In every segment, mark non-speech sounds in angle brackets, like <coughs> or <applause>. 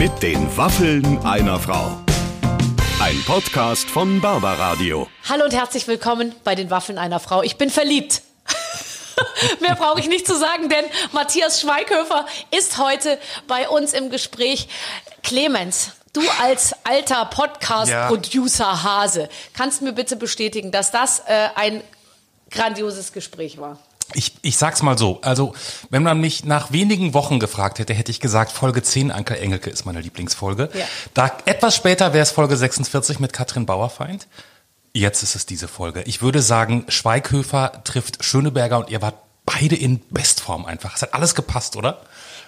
Mit den Waffeln einer Frau. Ein Podcast von Barbaradio. Hallo und herzlich willkommen bei den Waffeln einer Frau. Ich bin verliebt. <laughs> Mehr brauche ich nicht zu sagen, denn Matthias Schweighöfer ist heute bei uns im Gespräch. Clemens, du als alter Podcast-Producer Hase, kannst mir bitte bestätigen, dass das äh, ein grandioses Gespräch war? Ich, ich sag's mal so, also wenn man mich nach wenigen Wochen gefragt hätte, hätte ich gesagt, Folge 10 Anke Engelke ist meine Lieblingsfolge. Ja. Da etwas später wäre es Folge 46 mit Katrin Bauerfeind. Jetzt ist es diese Folge. Ich würde sagen, Schweighöfer trifft Schöneberger und ihr wart beide in Bestform einfach. Es hat alles gepasst, oder?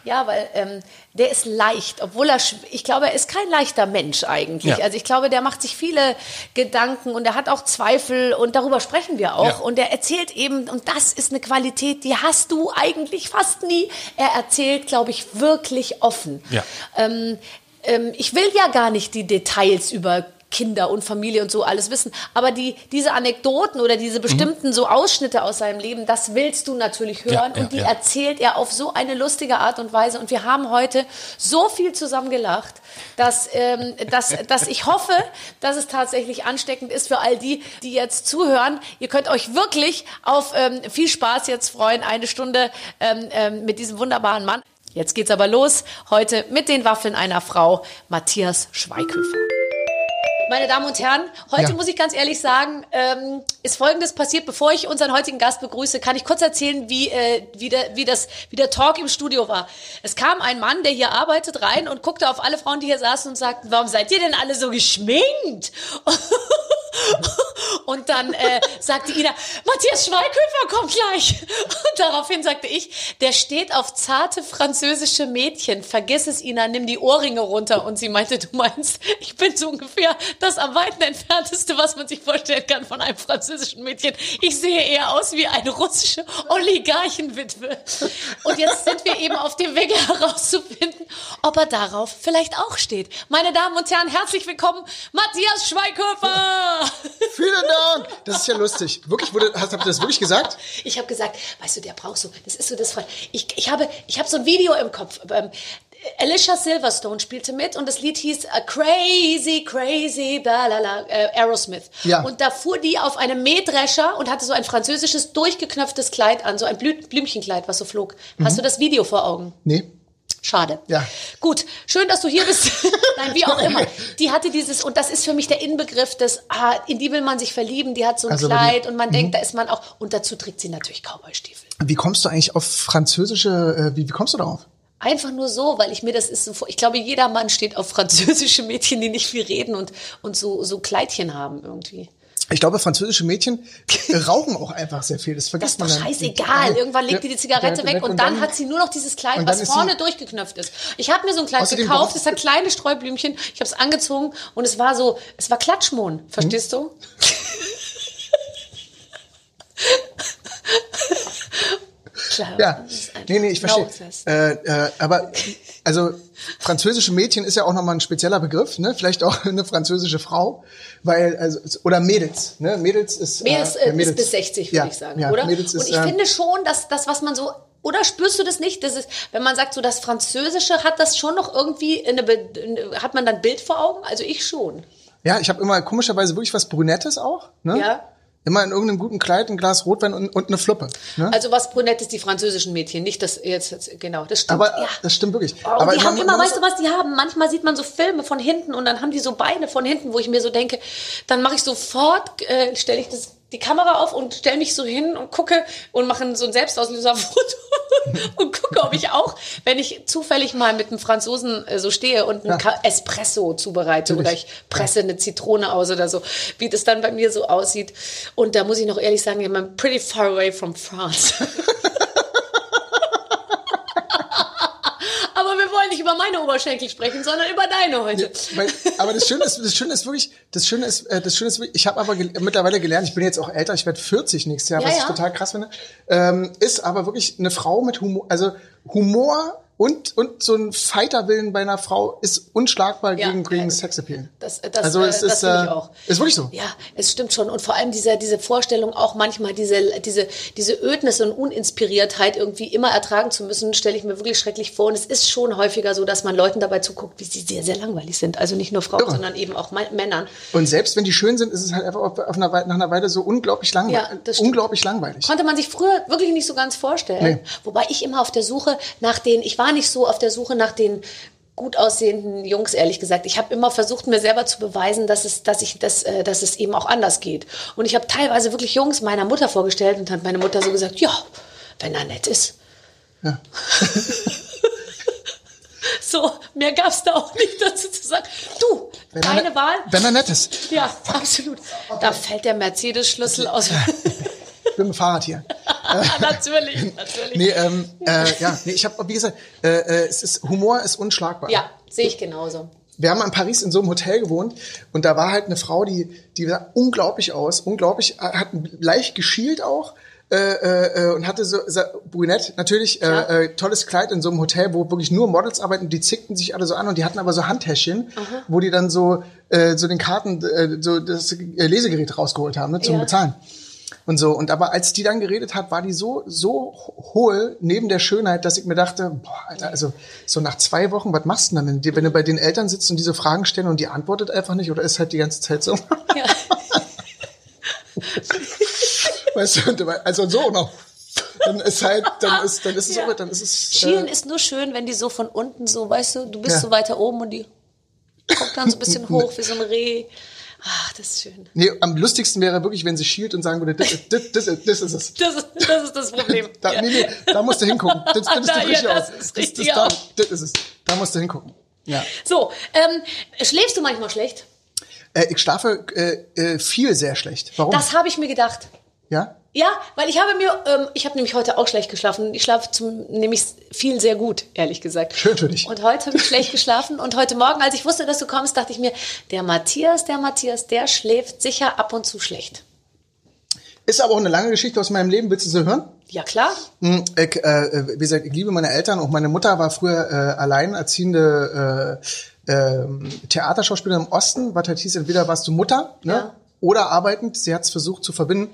Ja, weil ähm, der ist leicht, obwohl er, ich glaube, er ist kein leichter Mensch eigentlich. Ja. Also ich glaube, der macht sich viele Gedanken und er hat auch Zweifel und darüber sprechen wir auch. Ja. Und er erzählt eben, und das ist eine Qualität, die hast du eigentlich fast nie. Er erzählt, glaube ich, wirklich offen. Ja. Ähm, ähm, ich will ja gar nicht die Details über Kinder und Familie und so alles wissen. Aber die, diese Anekdoten oder diese bestimmten so Ausschnitte aus seinem Leben, das willst du natürlich hören. Ja, ja, und die ja. erzählt er auf so eine lustige Art und Weise. Und wir haben heute so viel zusammen gelacht, dass, ähm, dass, dass ich hoffe, dass es tatsächlich ansteckend ist für all die, die jetzt zuhören. Ihr könnt euch wirklich auf ähm, viel Spaß jetzt freuen. Eine Stunde ähm, ähm, mit diesem wunderbaren Mann. Jetzt geht's aber los. Heute mit den Waffeln einer Frau, Matthias Schweighöfer. Meine Damen und Herren, heute Ja. muss ich ganz ehrlich sagen, ähm, ist Folgendes passiert. Bevor ich unseren heutigen Gast begrüße, kann ich kurz erzählen, wie, äh, wie, der, wie, das, wie der Talk im Studio war. Es kam ein Mann, der hier arbeitet, rein und guckte auf alle Frauen, die hier saßen und sagte, warum seid ihr denn alle so geschminkt? <laughs> Und dann äh, sagte Ina, Matthias Schweighöfer kommt gleich. Und daraufhin sagte ich, der steht auf zarte französische Mädchen. Vergiss es, Ina, nimm die Ohrringe runter. Und sie meinte, du meinst, ich bin so ungefähr das am weiten entfernteste, was man sich vorstellen kann von einem französischen Mädchen. Ich sehe eher aus wie eine russische Oligarchenwitwe. Und jetzt sind wir eben auf dem Wege herauszufinden, ob er darauf vielleicht auch steht. Meine Damen und Herren, herzlich willkommen, Matthias Schweighöfer. Vielen Dank. Das ist ja lustig. Wirklich, wurde, hast, habt ihr das wirklich gesagt? Ich habe gesagt, weißt du, der braucht so, das ist so das Freund. Ich, ich habe, ich habe so ein Video im Kopf. Ähm, Alicia Silverstone spielte mit und das Lied hieß äh, Crazy, Crazy, balala, äh, Aerosmith. Ja. Und da fuhr die auf einem Mähdrescher und hatte so ein französisches durchgeknöpftes Kleid an, so ein Blü Blümchenkleid, was so flog. Hast du das Video vor Augen? Nee. Schade. Ja. Gut, schön, dass du hier bist. <laughs> Nein, wie auch immer. Die hatte dieses, und das ist für mich der Inbegriff des, ah, in die will man sich verlieben, die hat so ein Also, Kleid die- und man denkt, da ist man auch, und dazu trägt sie natürlich Cowboystiefel. Wie kommst du eigentlich auf französische, äh, wie, wie kommst du darauf? Einfach nur so, weil ich mir das ist so vor. Ich glaube, jeder Mann steht auf französische Mädchen, die nicht viel reden und, und so, so Kleidchen haben irgendwie. Ich glaube, französische Mädchen <laughs> rauchen auch einfach sehr viel. Das Das vergisst ist doch man dann. scheißegal. Irgendwann legt die die Zigarette ja, weg und dann hat sie nur noch dieses Kleid, und dann was ist vorne durchgeknöpft ist. Ich habe mir so ein Kleid gekauft, es hat kleine Sträublümchen. Ich habe es angezogen und es war so, es war Klatschmohn. Verstehst du? Klar, Ja, das ist nee, nee, ich verstehe. Äh, äh, aber also französische Mädchen ist ja auch nochmal ein spezieller Begriff, ne? Vielleicht auch <laughs> eine französische Frau, weil also oder Mädels, ne? Mädels ist Mädels, äh, äh, ist bis 60, würde ja, ich sagen, ja, oder? Mädels ist, und ich äh, finde schon, dass das, was man so, oder spürst du das nicht? Das ist, wenn man sagt, so das Französische hat das schon noch irgendwie eine hat man dann Bild vor Augen? Also ich schon. Ja, ich habe immer komischerweise wirklich was Brünettes auch, ne? Ja. Immer in irgendeinem guten Kleid, ein Glas Rotwein und, und eine Fluppe. Ne? Also was Brunettes, die französischen Mädchen, nicht das jetzt, jetzt genau, das stimmt. Aber ja. das stimmt wirklich. Oh, Aber die haben immer, weißt du was, die haben, manchmal sieht man so Filme von hinten und dann haben die so Beine von hinten, wo ich mir so denke, dann mache ich sofort, äh, stelle ich das, die Kamera auf und stelle mich so hin und gucke und mache so ein Selbstauslöserfoto <laughs> und gucke, ob ich auch, wenn ich zufällig mal mit einem Franzosen äh, so stehe und einen Ka- Espresso zubereite oder ich presse eine Zitrone aus oder so, wie das dann bei mir so aussieht. Und da muss ich noch ehrlich sagen, I'm pretty far away from France. <laughs> Aber wir wollen nicht über meine Oberschenkel sprechen, sondern über deine heute. Weil, aber das Schöne ist, das Schöne ist wirklich, das Schöne ist, äh, das Schöne ist wirklich, ich habe aber gel mittlerweile gelernt, ich bin jetzt auch älter, ich werde 40 nächstes Jahr, Ja, was ja. ich total krass finde, ähm, ist aber wirklich eine Frau mit Humor, also Humor Und, und so ein Fighterwillen bei einer Frau ist unschlagbar Ja, gegen, gegen ja. Sexappeal. Das, das, also äh, es das ist, finde äh, auch. ist wirklich so. Ja, es stimmt schon. Und vor allem diese, diese Vorstellung auch manchmal, diese, diese, diese Ödnis und Uninspiriertheit irgendwie immer ertragen zu müssen, stelle ich mir wirklich schrecklich vor. Und es ist schon häufiger so, dass man Leuten dabei zuguckt, wie sie sehr, sehr langweilig sind. Also nicht nur Frauen, Irre. sondern eben auch Männern. Und selbst wenn die schön sind, ist es halt einfach auf, auf einer, Weile- nach einer Weile so unglaublich langweilig. Ja, das unglaublich langweilig. Konnte man sich früher wirklich nicht so ganz vorstellen. Nee. Wobei ich immer auf der Suche nach den, ich war nicht so auf der Suche nach den gut aussehenden Jungs, ehrlich gesagt. Ich habe immer versucht, mir selber zu beweisen, dass es, dass ich, das, äh, dass es eben auch anders geht. Und ich habe teilweise wirklich Jungs meiner Mutter vorgestellt und hat meine Mutter so gesagt, ja, wenn er nett ist. Ja. <laughs> So, mehr gab es da auch nicht dazu zu sagen. Du, Wenn deine ne- Wahl. Wenn er nett ist. Ja, absolut. Da fällt der Mercedes-Schlüssel aus. Ich bin mit dem Fahrrad hier. <laughs> natürlich, natürlich. Nee, ähm, äh, ja, nee, ich habe, wie gesagt, äh, äh, es ist, Humor ist unschlagbar. Ja, sehe ich genauso. Wir haben in Paris in so einem Hotel gewohnt und da war halt eine Frau, die, die sah unglaublich aus, unglaublich, äh, hat leicht geschielt auch. Äh, äh, äh, und hatte so, so brünett natürlich äh, tolles Kleid in so einem Hotel, wo wirklich nur Models arbeiten, die zickten sich alle so an und die hatten aber so Handtäschchen, wo die dann so äh, so den Karten äh, so das Lesegerät rausgeholt haben ne, zum Ja. Bezahlen und so und aber als die dann geredet hat, war die so so hohl neben der Schönheit, dass ich mir dachte, boah, Alter, also so nach zwei Wochen, was machst du denn damit? Wenn du bei den Eltern sitzt und diese Fragen stellen und die antwortet einfach nicht oder ist halt die ganze Zeit so, Ja. <laughs> weißt du, also so noch. Dann ist halt, dann ist, dann ist es Ja. auch, dann ist es. Schielen Äh, ist nur schön, wenn die so von unten so, weißt du, du bist Ja. so weiter oben und die guckt dann so ein bisschen <laughs> hoch wie so ein Reh. Ach, das ist schön. nee, am lustigsten wäre wirklich, wenn sie schielt und sagen würde, das, ist- das, das, ist- das ist es. <laughs> Das ist das, ist das Problem. Da, nee, nee, da musst du hingucken. Das, das <laughs> ist Da, die ja, das Aus. ist das, richtig das, da, aus. das ist es. Da musst du hingucken. Ja. So, ähm, schläfst du manchmal schlecht? Äh, ich schlafe äh, äh, viel sehr schlecht. Warum? Das habe ich mir gedacht. ja? Ja, weil ich habe mir, ähm, ich habe nämlich heute auch schlecht geschlafen. Ich schlafe zum, nämlich viel sehr gut, ehrlich gesagt. Schön für dich. Und heute habe ich schlecht geschlafen. Und heute Morgen, als ich wusste, dass du kommst, dachte ich mir, der Matthias, der Matthias, der schläft sicher ab und zu schlecht. Ist aber auch eine lange Geschichte aus meinem Leben. Willst du sie hören? Ja, klar. Hm, Ich, äh, wie gesagt, ich liebe meine Eltern. Auch meine Mutter war früher äh, alleinerziehende äh, äh, Theaterschauspielerin im Osten. Was halt hieß, entweder warst du Mutter ne? Ja. oder arbeitend. Sie hat es versucht zu verbinden.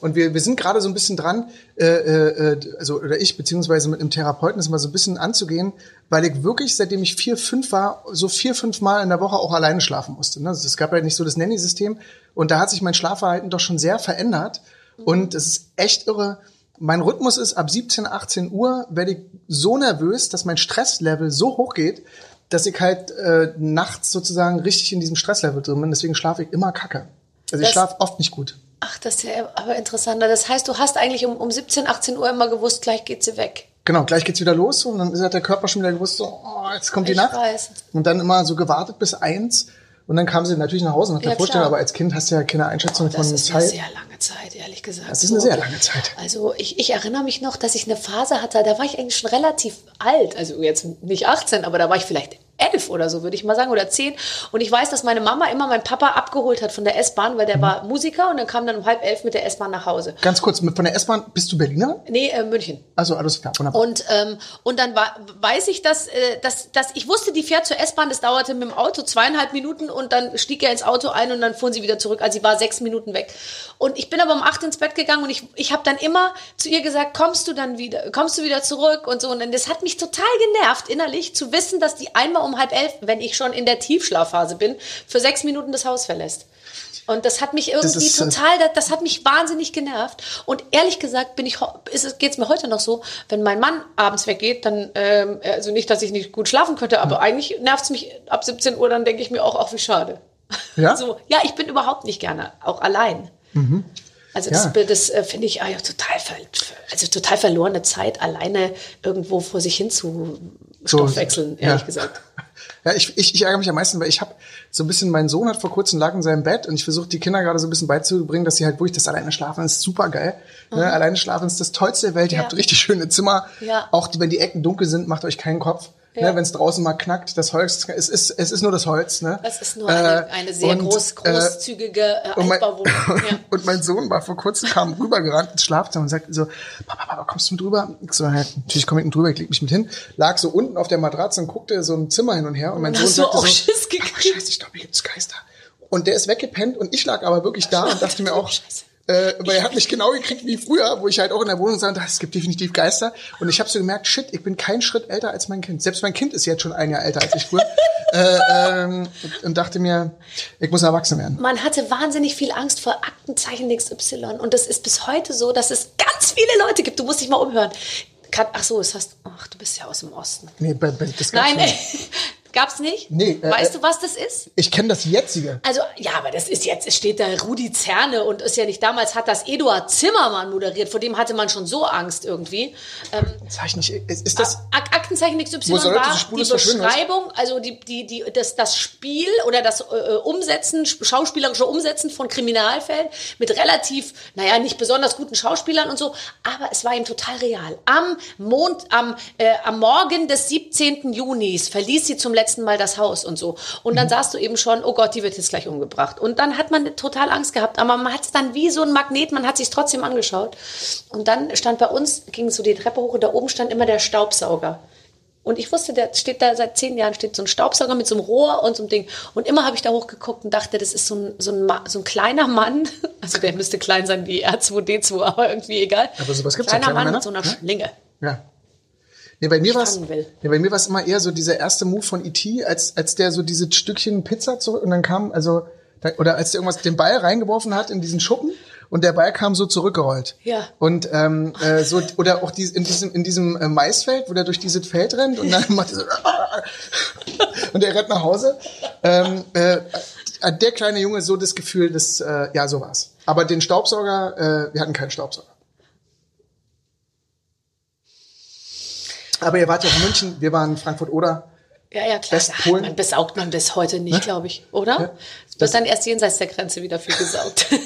Und wir, wir sind gerade so ein bisschen dran, äh, äh, also oder ich beziehungsweise mit einem Therapeuten das mal so ein bisschen anzugehen, weil ich wirklich, seitdem ich vier, fünf war, so vier, fünf Mal in der Woche auch alleine schlafen musste. Ne? Also es gab halt nicht so das Nanny-System und da hat sich mein Schlafverhalten doch schon sehr verändert und es ist echt irre. Mein Rhythmus ist ab 17, 18 Uhr werde ich so nervös, dass mein Stresslevel so hoch geht, dass ich halt äh, nachts sozusagen richtig in diesem Stresslevel drin bin. Deswegen schlafe ich immer kacke. Also ich schlafe oft nicht gut. Ach, das ist ja aber interessanter. Das heißt, du hast eigentlich um, um 17, 18 Uhr immer gewusst, gleich geht sie weg. Genau, gleich geht's wieder los und dann hat der Körper schon wieder gewusst, so, oh, jetzt kommt die Ich Nacht. weiß. Und dann immer so gewartet bis eins und dann kam sie natürlich nach Hause nach der Ja, Vorstellung, aber als Kind hast du ja keine Einschätzung Das von ist eine Zeit. sehr lange Zeit, ehrlich gesagt. Das ist eine sehr lange Zeit. Also ich, ich erinnere mich noch, dass ich eine Phase hatte, da war ich eigentlich schon relativ alt. Also jetzt nicht 18, aber da war ich vielleicht elf oder so, würde ich mal sagen, oder zehn. Und ich weiß, dass meine Mama immer meinen Papa abgeholt hat von der S-Bahn, weil der Mhm. war Musiker und dann kam dann um halb elf mit der S-Bahn nach Hause. Ganz kurz, von der S-Bahn bist du Berliner? Nee, äh, München. Also alles klar, wunderbar. Und, ähm, und dann war, weiß ich, dass, äh, dass, dass ich wusste, die fährt zur S-Bahn, das dauerte mit dem Auto zweieinhalb Minuten und dann stieg er ins Auto ein und dann fuhren sie wieder zurück. Also sie war sechs Minuten weg. Und ich bin aber um acht ins Bett gegangen und ich, ich habe dann immer zu ihr gesagt, kommst du dann wieder, kommst du wieder zurück und so. Und das hat mich total genervt innerlich zu wissen, dass die einmal um halb elf, wenn ich schon in der Tiefschlafphase bin, für sechs Minuten das Haus verlässt. Und das hat mich irgendwie ist, äh, total, das, das hat mich wahnsinnig genervt. Und ehrlich gesagt bin ich, ist es, mir heute noch so, wenn mein Mann abends weggeht, dann, ähm, also nicht, dass ich nicht gut schlafen könnte, aber eigentlich nervt's mich ab 17 Uhr, dann denke ich mir auch, ach wie schade. Ja? <laughs> So, ja, ich bin überhaupt nicht gerne, auch allein. Also das, Ja. das äh, finde ich ah, ja, total, ver also total verlorene Zeit, alleine irgendwo vor sich hin zu So, stoffwechseln, ehrlich ja. gesagt. Ja, ich, ich, ich ärgere mich am meisten, weil ich habe so ein bisschen, mein Sohn hat vor kurzem lag in seinem Bett und ich versuche die Kinder gerade so ein bisschen beizubringen, dass sie halt wirklich das alleine schlafen ist super geil. Ne? Alleine schlafen ist das tollste der Welt. Ihr Ja. habt richtig schöne Zimmer. Ja. Auch die, wenn die Ecken dunkel sind, macht euch keinen Kopf. Ja. Ne, Wenn es draußen mal knackt, das Holz, es ist, es ist nur das Holz. Ne? Das ist nur eine, Äh, eine sehr und, groß, äh, großzügige äh, und mein. <coughs> Ja. und mein Sohn war vor kurzem, kam rübergerannt ins Schlafzimmer und sagte so, Papa, Papa, kommst du mit drüber? Ich so, ja, natürlich komme ich mit drüber, ich leg mich mit hin. Lag so unten auf der Matratze und guckte so ein Zimmer hin und her. Und mein Und Sohn sagte auch so, Schiss "Ach, gekriegt?" Scheiße, ich glaube, hier gibt's Geister. Und der ist weggepennt und ich lag aber wirklich da und dachte mir auch, Scheiße. Äh, weil er hat mich genau gekriegt wie früher, wo ich halt auch in der Wohnung sagte, es gibt definitiv Geister. Und ich habe so gemerkt, shit, ich bin keinen Schritt älter als mein Kind. Selbst mein Kind ist jetzt schon ein Jahr älter als ich früher. <laughs> äh, ähm, und, dachte mir, ich muss erwachsen werden. Man hatte wahnsinnig viel Angst vor Aktenzeichen XY. Und das ist bis heute so, dass es ganz viele Leute gibt. Du musst dich mal umhören. Ach so, es hast, ach, du bist ja aus dem Osten. Nee, das gab's Nein, nicht. <laughs> ey. Gab's nicht? Nee, äh, Weißt äh, du, was das ist? Ich kenne das jetzige. Also, ja, aber das ist jetzt, es steht da Rudi Zerne und ist ja nicht, damals hat das Eduard Zimmermann moderiert, vor dem hatte man schon so Angst irgendwie. Ähm, nicht, ist, das, Ak Aktenzeichen XY war die? Beschreibung, also die, die, die, das, das Spiel oder das äh, Umsetzen, schauspielerische Umsetzen von Kriminalfällen mit relativ, naja, nicht besonders guten Schauspielern und so, aber es war ihm total real. Am Mond, am, äh, am Morgen des 17. Junis verließ sie zum letzten Mal das Haus und so. Und Mhm. dann sahst du eben schon, oh Gott, die wird jetzt gleich umgebracht. Und dann hat man total Angst gehabt, aber man hat es dann wie so ein Magnet, man hat sich trotzdem angeschaut. Und dann stand bei uns, ging so die Treppe hoch und da oben stand immer der Staubsauger. Und ich wusste, der steht da seit zehn Jahren, steht so ein Staubsauger mit so einem Rohr und so einem Ding. Und immer habe ich da hochgeguckt und dachte, das ist so ein, so ein, so ein kleiner Mann. <laughs> Also der müsste klein sein wie R2D2, aber irgendwie egal. Aber sowas gibt's ja, Kleiner kleine Mann Männer, mit so einer ne? Schlinge. ja. Nee, bei mir war's, will. nee, bei mir war's immer eher so dieser erste Move von E.T., als, als der so diese Stückchen Pizza zurück, und dann kam, also, da, oder als der irgendwas, den Ball reingeworfen hat in diesen Schuppen, und der Ball kam so zurückgerollt. Ja. Und, ähm, äh, so, oder auch die, in diesem, in diesem äh, Maisfeld, wo der durch dieses Feld rennt, und dann macht er so, <laughs> und der rennt nach Hause. Ähm, äh, äh, der kleine Junge, so das Gefühl, das, äh, ja, so war's. Aber den Staubsauger, äh, wir hatten keinen Staubsauger. Aber ihr wart ja in München, wir waren in Frankfurt-Oder. Ja, ja, klar. Westpolen. Man besaugt man bis heute nicht, glaube ich, oder? Es wird dann erst jenseits der Grenze wieder viel gesaugt. <laughs>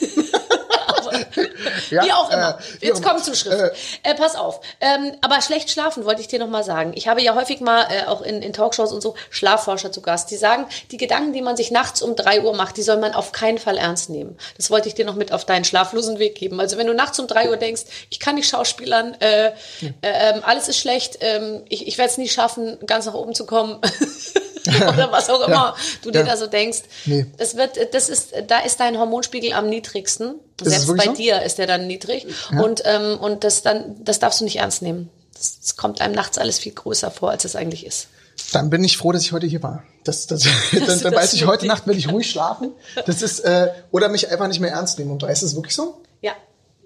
<laughs> Ja, wie auch immer. äh, Jetzt kommt zum Schrift. Äh, pass auf. Ähm, aber schlecht schlafen wollte ich dir noch mal sagen. Ich habe ja häufig mal äh, auch in, in Talkshows und so Schlafforscher zu Gast, die sagen, die Gedanken, die man sich nachts um drei Uhr macht, die soll man auf keinen Fall ernst nehmen. Das wollte ich dir noch mit auf deinen schlaflosen Weg geben. Also wenn du nachts um drei Uhr denkst, ich kann nicht schauspielern, äh, äh, ähm, alles ist schlecht, ähm, ich, ich werde es nie schaffen, ganz nach oben zu kommen. <laughs> <laughs> Oder was auch immer Ja. du dir Ja. da so denkst. Nee. Das wird, das ist, da ist dein Hormonspiegel am niedrigsten. es Selbst bei so? dir ist der dann niedrig. Und, ähm, und das dann, das darfst du nicht ernst nehmen. Das, das kommt einem nachts alles viel größer vor, als es eigentlich ist. Dann bin ich froh, dass ich heute hier war. Das, das, <laughs> dann, dann weiß ich, heute Nacht will ich ruhig schlafen. Das ist, äh, oder mich einfach nicht mehr ernst nehmen. Und da ist es wirklich so? Ja.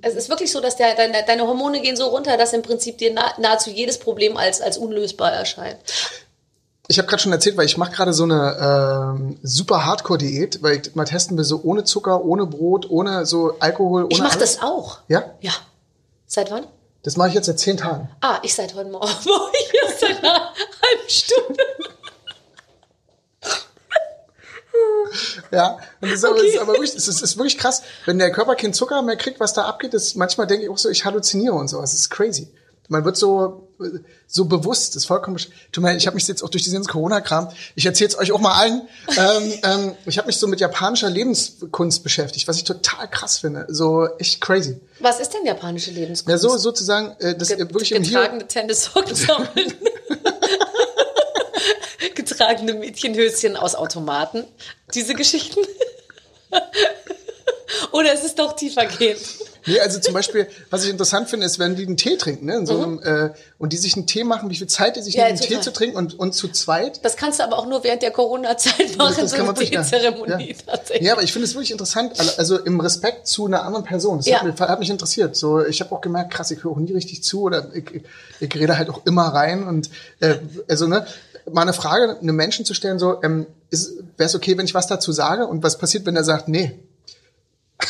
Es ist wirklich so, dass der, deine, deine Hormone gehen so runter, dass im Prinzip dir nah, nahezu jedes Problem als, als unlösbar erscheint. Ich habe gerade schon erzählt, weil ich mache gerade so eine ähm, super Hardcore-Diät, weil ich mal testen will, so ohne Zucker, ohne Brot, ohne so Alkohol, ohne Ich mache das auch. Ja? Ja. Seit wann? Das mache ich jetzt seit zehn Tagen. Ah, ich seit heute Morgen. <laughs> Ich erst seit einer halben Stunde. Ja, und das ist, aber, das ist aber wirklich, das ist, ist wirklich krass. Wenn der Körper keinen Zucker mehr kriegt, was da abgeht, ist, manchmal denke ich auch so, ich halluziniere und sowas. Das ist crazy. Man wird so, so bewusst, das ist vollkommen, tut mir leid, ich habe mich jetzt auch durch diesen Corona-Kram, ich erzähle es euch auch mal allen, ähm, <laughs> ähm, ich habe mich so mit japanischer Lebenskunst beschäftigt, was ich total krass finde. So echt crazy. Was ist denn japanische Lebenskunst? Ja, so sozusagen, äh, das äh, wirklich im getragene Tennissocken sammeln. <laughs> getragene Mädchenhöschen aus Automaten. Diese Geschichten. <laughs> Oder ist es doch tiefergehend? Nee, also zum Beispiel, was ich interessant finde, ist, wenn die einen Tee trinken, ne, in so einem, äh, und die sich einen Tee machen, wie viel Zeit die sich Mhm. Ja, nehmen, einen Tee zu trinken und, und zu zweit. Das kannst du aber auch nur während der Corona-Zeit machen, so eine wirklich, ja. Teezeremonie Ja. tatsächlich. Ja, aber ich finde es wirklich interessant, also- im Respekt zu einer anderen Person. Das Ja. hat, mich, hat mich interessiert. So, ich habe auch gemerkt, krass, ich höre auch nie richtig zu oder ich, ich rede halt auch immer rein und äh, also ne, mal eine Frage einem Menschen zu stellen, so ähm, wäre es okay, wenn ich was dazu sage und was passiert, wenn er sagt, nee,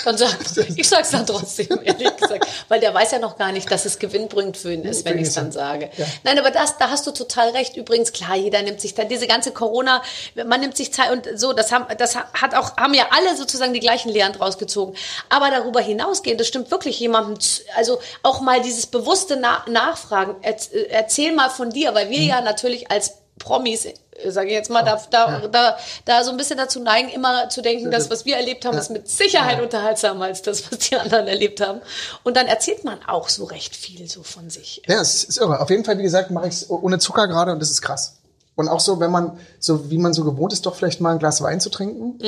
Dann sag, ich sag's dann trotzdem, ehrlich gesagt. Weil der weiß ja noch gar nicht, dass es gewinnbringend für ihn ist, wenn ich es dann sage. Ja. Nein, aber das, da hast du total recht. Übrigens, klar, jeder nimmt sich da, diese ganze Corona, man nimmt sich Zeit und so, das haben, das hat auch, haben ja alle sozusagen die gleichen Lehren draus gezogen. Aber darüber hinausgehend, das stimmt wirklich jemandem, also auch mal dieses bewusste Na Nachfragen, äh, erzähl mal von dir, weil wir ja natürlich als Promis, sage ich jetzt mal, da, da, da, da so ein bisschen dazu neigen, immer zu denken, das, was wir erlebt haben, ist mit Sicherheit unterhaltsamer als das, was die anderen erlebt haben. Und dann erzählt man auch so recht viel so von sich. Ja, es ist irre. Auf jeden Fall, wie gesagt, mache ich es ohne Zucker gerade und das ist krass. Und auch so, wenn man, so wie man so gewohnt ist, doch vielleicht mal ein Glas Wein zu trinken.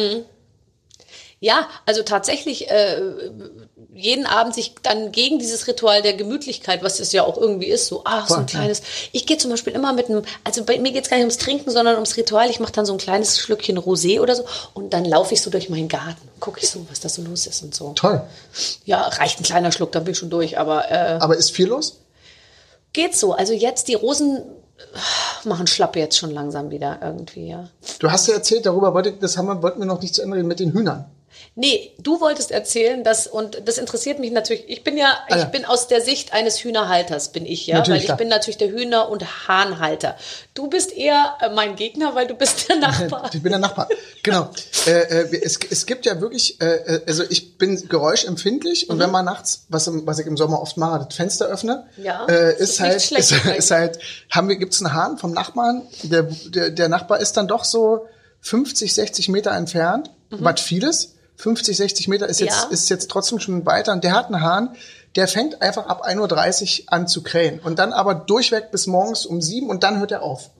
Ja, also tatsächlich äh, jeden Abend sich dann gegen dieses Ritual der Gemütlichkeit, was es ja auch irgendwie ist, so, ach, so ein kleines. Ich gehe zum Beispiel immer mit einem, also bei mir geht's gar nicht ums Trinken, sondern ums Ritual. Ich mache dann so ein kleines Schlückchen Rosé oder so und dann laufe ich so durch meinen Garten, gucke ich so, was da so los ist und so. Toll. Ja, reicht ein kleiner Schluck, dann bin ich schon durch, aber äh, Aber ist viel los? geht so. Also jetzt die Rosen äh, machen schlapp jetzt schon langsam wieder irgendwie, ja. Du hast ja erzählt, darüber wollte, das haben wir, wollten wir noch nicht zu Ende reden mit den Hühnern. Nee, du wolltest erzählen, dass, und das interessiert mich natürlich, ich bin ja, Ah, ja. ich bin aus der Sicht eines Hühnerhalters, bin ich ja, Natürlich, weil ich klar. bin natürlich der Hühner- und Hahnhalter. Du bist eher äh, mein Gegner, weil du bist der <laughs> Nachbar. Ich bin der Nachbar. Genau. äh, äh, es, es gibt ja wirklich, äh, äh, also ich bin geräuschempfindlich und wenn man nachts, was, im, was ich im Sommer oft mache, das Fenster öffne, Ja, äh, ist, ist halt, schlecht ist, ist halt, haben wir, gibt's einen Hahn vom Nachbarn, der, der, der Nachbar ist dann doch so 50, 60 Meter entfernt, was vieles. 50, 60 Meter ist jetzt. Ja. ist jetzt trotzdem schon weiter und der hat einen Hahn, der fängt einfach ab 1.30 Uhr an zu krähen und dann aber durchweg bis morgens um 7 und dann hört er auf.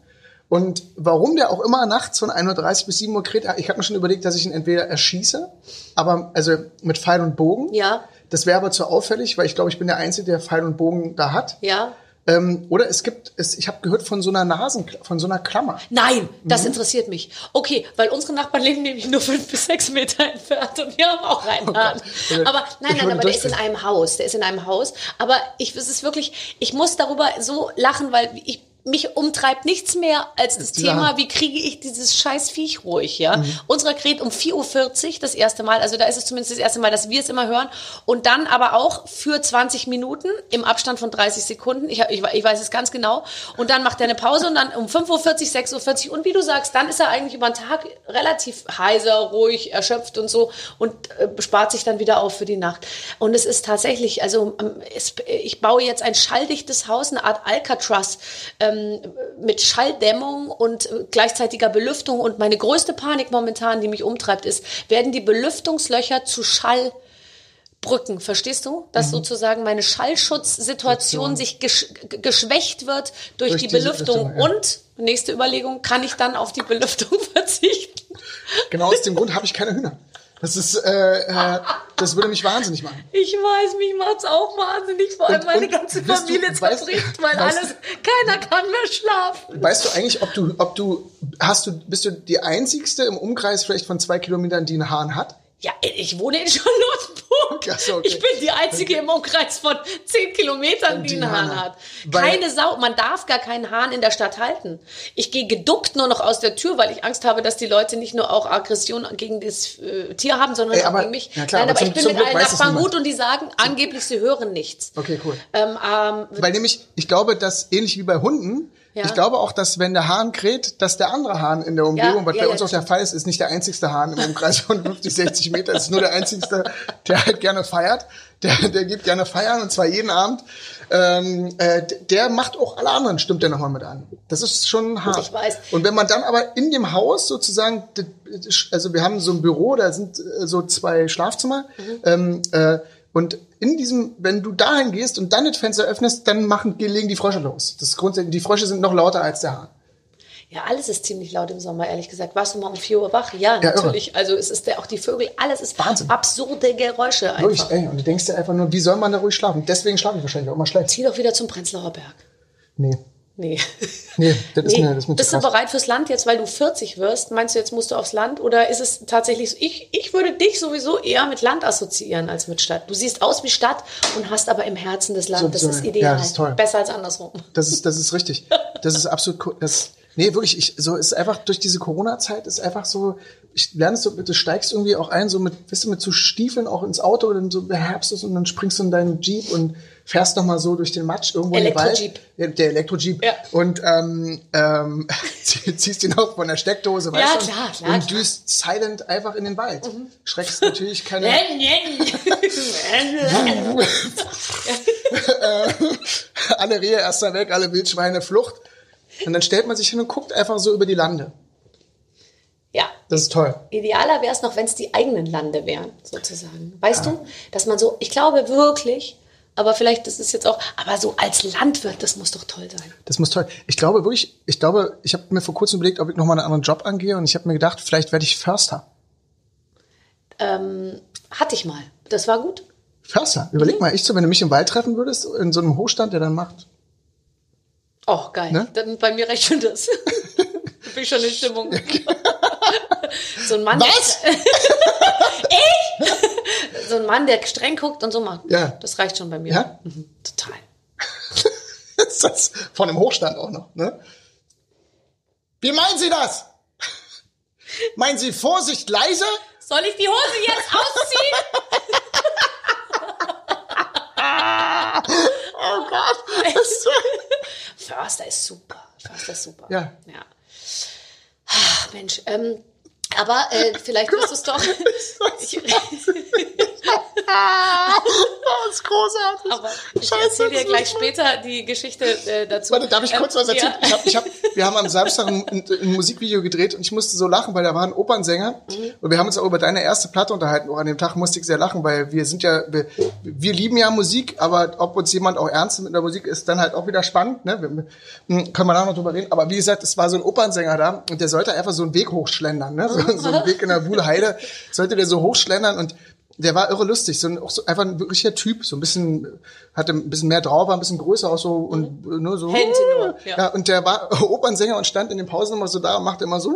Und warum der auch immer nachts von 1.30 Uhr bis 7 Uhr kräht, ich habe mir schon überlegt, dass ich ihn entweder erschieße, aber also mit Pfeil und Bogen. Ja. Das wäre aber zu auffällig, weil ich glaube, ich bin der Einzige, der Pfeil und Bogen da hat. Ja. Ähm, oder es gibt, es, ich habe gehört von so einer Nasen, von so einer Klammer. Nein, das Mhm. interessiert mich. Okay, weil unsere Nachbarn leben nämlich nur fünf bis sechs Meter entfernt und wir haben auch einen Hahn. Gott. Aber nein, nein, aber der ist in einem Haus. Der ist in einem Haus. Aber ich, es ist wirklich, ich muss darüber so lachen, weil ich mich umtreibt nichts mehr als das dieser Thema, Hahn. wie kriege ich dieses scheiß Viech ruhig, ja? Mhm. Unserer kräht um 4.40 Uhr das erste Mal, also da ist es zumindest das erste Mal, dass wir es immer hören und dann aber auch für 20 Minuten im Abstand von 30 Sekunden, ich, ich, ich weiß es ganz genau und dann macht er eine Pause und dann um 5.40 Uhr, 6.40 Uhr und wie du sagst, dann ist er eigentlich über den Tag relativ heiser, ruhig, erschöpft und so und äh, spart sich dann wieder auf für die Nacht. Und es ist tatsächlich, also ähm, es, ich baue jetzt ein schalldichtes Haus, eine Art Alcatraz ähm, mit Schalldämmung und äh, gleichzeitiger Belüftung. Und meine größte Panik momentan, die mich umtreibt, ist, werden die Belüftungslöcher zu Schallbrücken, verstehst du? Dass sozusagen meine Schallschutzsituation sich gesch geschwächt wird durch, Durch die Belüftung. Ja. Und, nächste Überlegung, kann ich dann auf die Belüftung <laughs> verzichten? Genau aus dem Grund habe ich keine Hühner. Das ist, äh, äh, das würde mich wahnsinnig machen. Ich weiß, mich macht's auch wahnsinnig, vor allem Und- meine und ganze du- Familie weißt- zerbricht, weil weißt- alles, keiner kann mehr schlafen. Weißt du eigentlich, ob du, ob du, hast du, bist du die einzigste im Umkreis vielleicht von zwei Kilometern, die einen Hahn hat? Ja, ich wohne in Charlottenburg. Ach so, okay. Ich bin die einzige im Umkreis von zehn Kilometern, die einen Hahn hat. Weil- Keine Sau. Man darf gar keinen Hahn in der Stadt halten. Ich gehe geduckt nur noch aus der Tür, weil ich Angst habe, dass die Leute nicht nur auch Aggression gegen das äh, Tier haben, sondern Ey, auch aber- gegen mich. ja klar, Nein, aber aber zum- ich bin mit Glück allen Nachbarn gut und die sagen angeblich, sie hören nichts. Okay, cool. Ähm, ähm, Weil nämlich, ich glaube, dass ähnlich wie bei Hunden, Ja. ich glaube auch, dass wenn der Hahn kräht, dass der andere Hahn in der Umgebung, Ja, was ja, bei uns auch der Fall ist, ist nicht der einzigste Hahn im Umkreis von 50, 60 Meter, es ist nur der einzigste, der halt gerne feiert. Der, der geht gerne feiern und zwar jeden Abend. Ähm, äh, der macht auch alle anderen, stimmt der nochmal mit an. Das ist schon hart. Ich weiß. Und wenn man dann aber in dem Haus sozusagen, also wir haben so ein Büro, da sind äh, so zwei Schlafzimmer, Mhm. ähm, äh, und in diesem, wenn du dahin gehst und dann das Fenster öffnest, dann machen, legen die Frösche los. Das ist grundsätzlich, die Frösche sind noch lauter als der Hahn. Ja, alles ist ziemlich laut im Sommer, ehrlich gesagt. Warst du mal um 4 Uhr wach? Ja, Ja, irre. natürlich. Also es ist der, auch die Vögel, alles ist Wahnsinn. absurde Geräusche einfach. ey, und du denkst dir einfach nur, wie soll man da ruhig schlafen? Deswegen schlafe ich wahrscheinlich auch immer schlecht. Zieh doch wieder zum Prenzlauer Berg. Nee. Nee. Nee, das ist Nee. mir, das ist Bist du bereit fürs Land jetzt, weil du 40 wirst? Meinst du, jetzt musst du aufs Land? Oder ist es tatsächlich so? Ich, ich würde dich sowieso eher mit Land assoziieren als mit Stadt. Du siehst aus wie Stadt und hast aber im Herzen des Land. So- das so- ist ja, ideal. das ist toll. Besser als andersrum. Das ist, das ist richtig. Das ist absolut, cool. das, nee, wirklich, ich, so, ist einfach durch diese Corona-Zeit ist einfach so, ich lerne es so, du steigst irgendwie auch ein, so mit, weißt du, mit so Stiefeln auch ins Auto, und dann so beherbst es und dann springst du in deinen Jeep und fährst noch mal so durch den Matsch irgendwo in den Wald. Ja, der Elektro-Jeep. Ja. Und, ähm, ähm, <laughs> zieh- ziehst ihn auch von der Steckdose, weißt Ja, du? klar, klar, Und düst silent einfach in den Wald. Schreckst natürlich keine, <laughs> alle Rehe erster weg, alle Wildschweine Flucht. Und dann stellt man sich hin und guckt einfach so über die Lande. Ja. Das ist toll. Idealer wäre es noch, wenn es die eigenen Lande wären, sozusagen. Weißt du, dass man so, ich glaube wirklich, aber vielleicht das ist jetzt auch, aber so als Landwirt, das muss doch toll sein. Das muss toll. Ich glaube wirklich, ich glaube, ich habe mir vor kurzem überlegt, ob ich nochmal einen anderen Job angehe und ich habe mir gedacht, vielleicht werde ich Förster. Ähm, hatte ich mal. Das war gut. Förster. Überleg mal, ich so, wenn du mich im Wald treffen würdest, in so einem Hochstand, der dann macht. Oh, geil. Ne? Dann bei mir reicht schon das. da <laughs> bin ich schon in Stimmung. <laughs> so ein Mann. Was? Der, <laughs> ich? <laughs> so ein Mann, der streng guckt und so macht. Ja. Das reicht schon bei mir. Ja? Mhm, total. ist das von einem Hochstand auch noch, ne? Wie meinen Sie das? Meinen Sie Vorsicht leise? Soll ich die Hose jetzt ausziehen? Oh Gott. Förster ist super. Förster ist super. Ja. ja. Mensch, ähm, aber äh, vielleicht wirst du es doch. <laughs> Ich, <laughs> das ist großartig. aber ich Scheiße, erzähle dir gleich später die Geschichte äh, dazu. Warte, darf ich kurz Ähm, was erzählen? ja. Ich hab, ich hab, <laughs> wir haben am Samstag ein, ein, Musikvideo gedreht und ich musste so lachen, weil da war ein Opernsänger Mhm. und wir haben uns auch über deine erste Platte unterhalten. Auch an dem Tag musste ich sehr lachen, weil wir sind ja, wir, wir lieben ja Musik, aber ob uns jemand auch ernst mit der Musik ist dann halt auch wieder spannend. Ne? Wir, hm, können wir da noch drüber reden. Aber wie gesagt, es war so ein Opernsänger da und der sollte einfach so einen Weg hochschlendern. Ne? <laughs> So, so einen Weg in der Wuhlheide sollte der so hochschlendern und der war irre lustig, so ein, auch so einfach ein wirklicher Typ, so ein bisschen, hatte ein bisschen mehr drauf, war ein bisschen größer auch so und äh, nur so. Händentenor, ja. ja. und der war <laughs> Opernsänger und stand in den Pausen immer so da und machte immer so.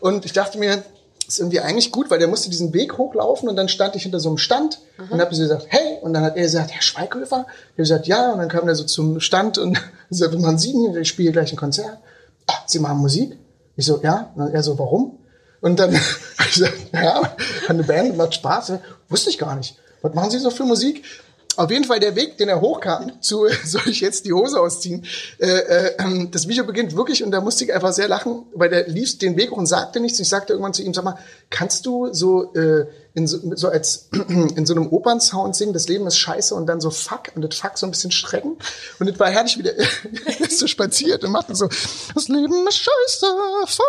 Und ich dachte mir, ist irgendwie eigentlich gut, weil der musste diesen Weg hochlaufen und dann stand ich hinter so einem Stand und habe so gesagt, hey, und dann hat er gesagt, Herr Schweighöfer? Ich habe gesagt, ja, und dann kam der so zum Stand und <laughs> sagte, man sieht ihn, ich spiele gleich ein Konzert. Ah, Sie machen Musik? Ich so, ja. Und dann er so, warum? Und dann <laughs> habe ich gesagt, ja, eine Band macht Spaß. Wusste ich gar nicht. Was machen Sie so für Musik? Auf jeden Fall der Weg, den er hochkam, zu <laughs> soll ich jetzt die Hose ausziehen. Äh, äh, ähm, das Video beginnt wirklich und da musste ich einfach sehr lachen, weil der lief den Weg hoch und sagte nichts. Ich sagte irgendwann zu ihm, sag mal, kannst du so äh, in so, so als <clears throat> in so einem Opernsound singen, das Leben ist scheiße und dann so fuck und das fuck so ein bisschen strecken und das war herrlich, wie der <laughs> ist so spaziert und machte so das Leben ist scheiße fuck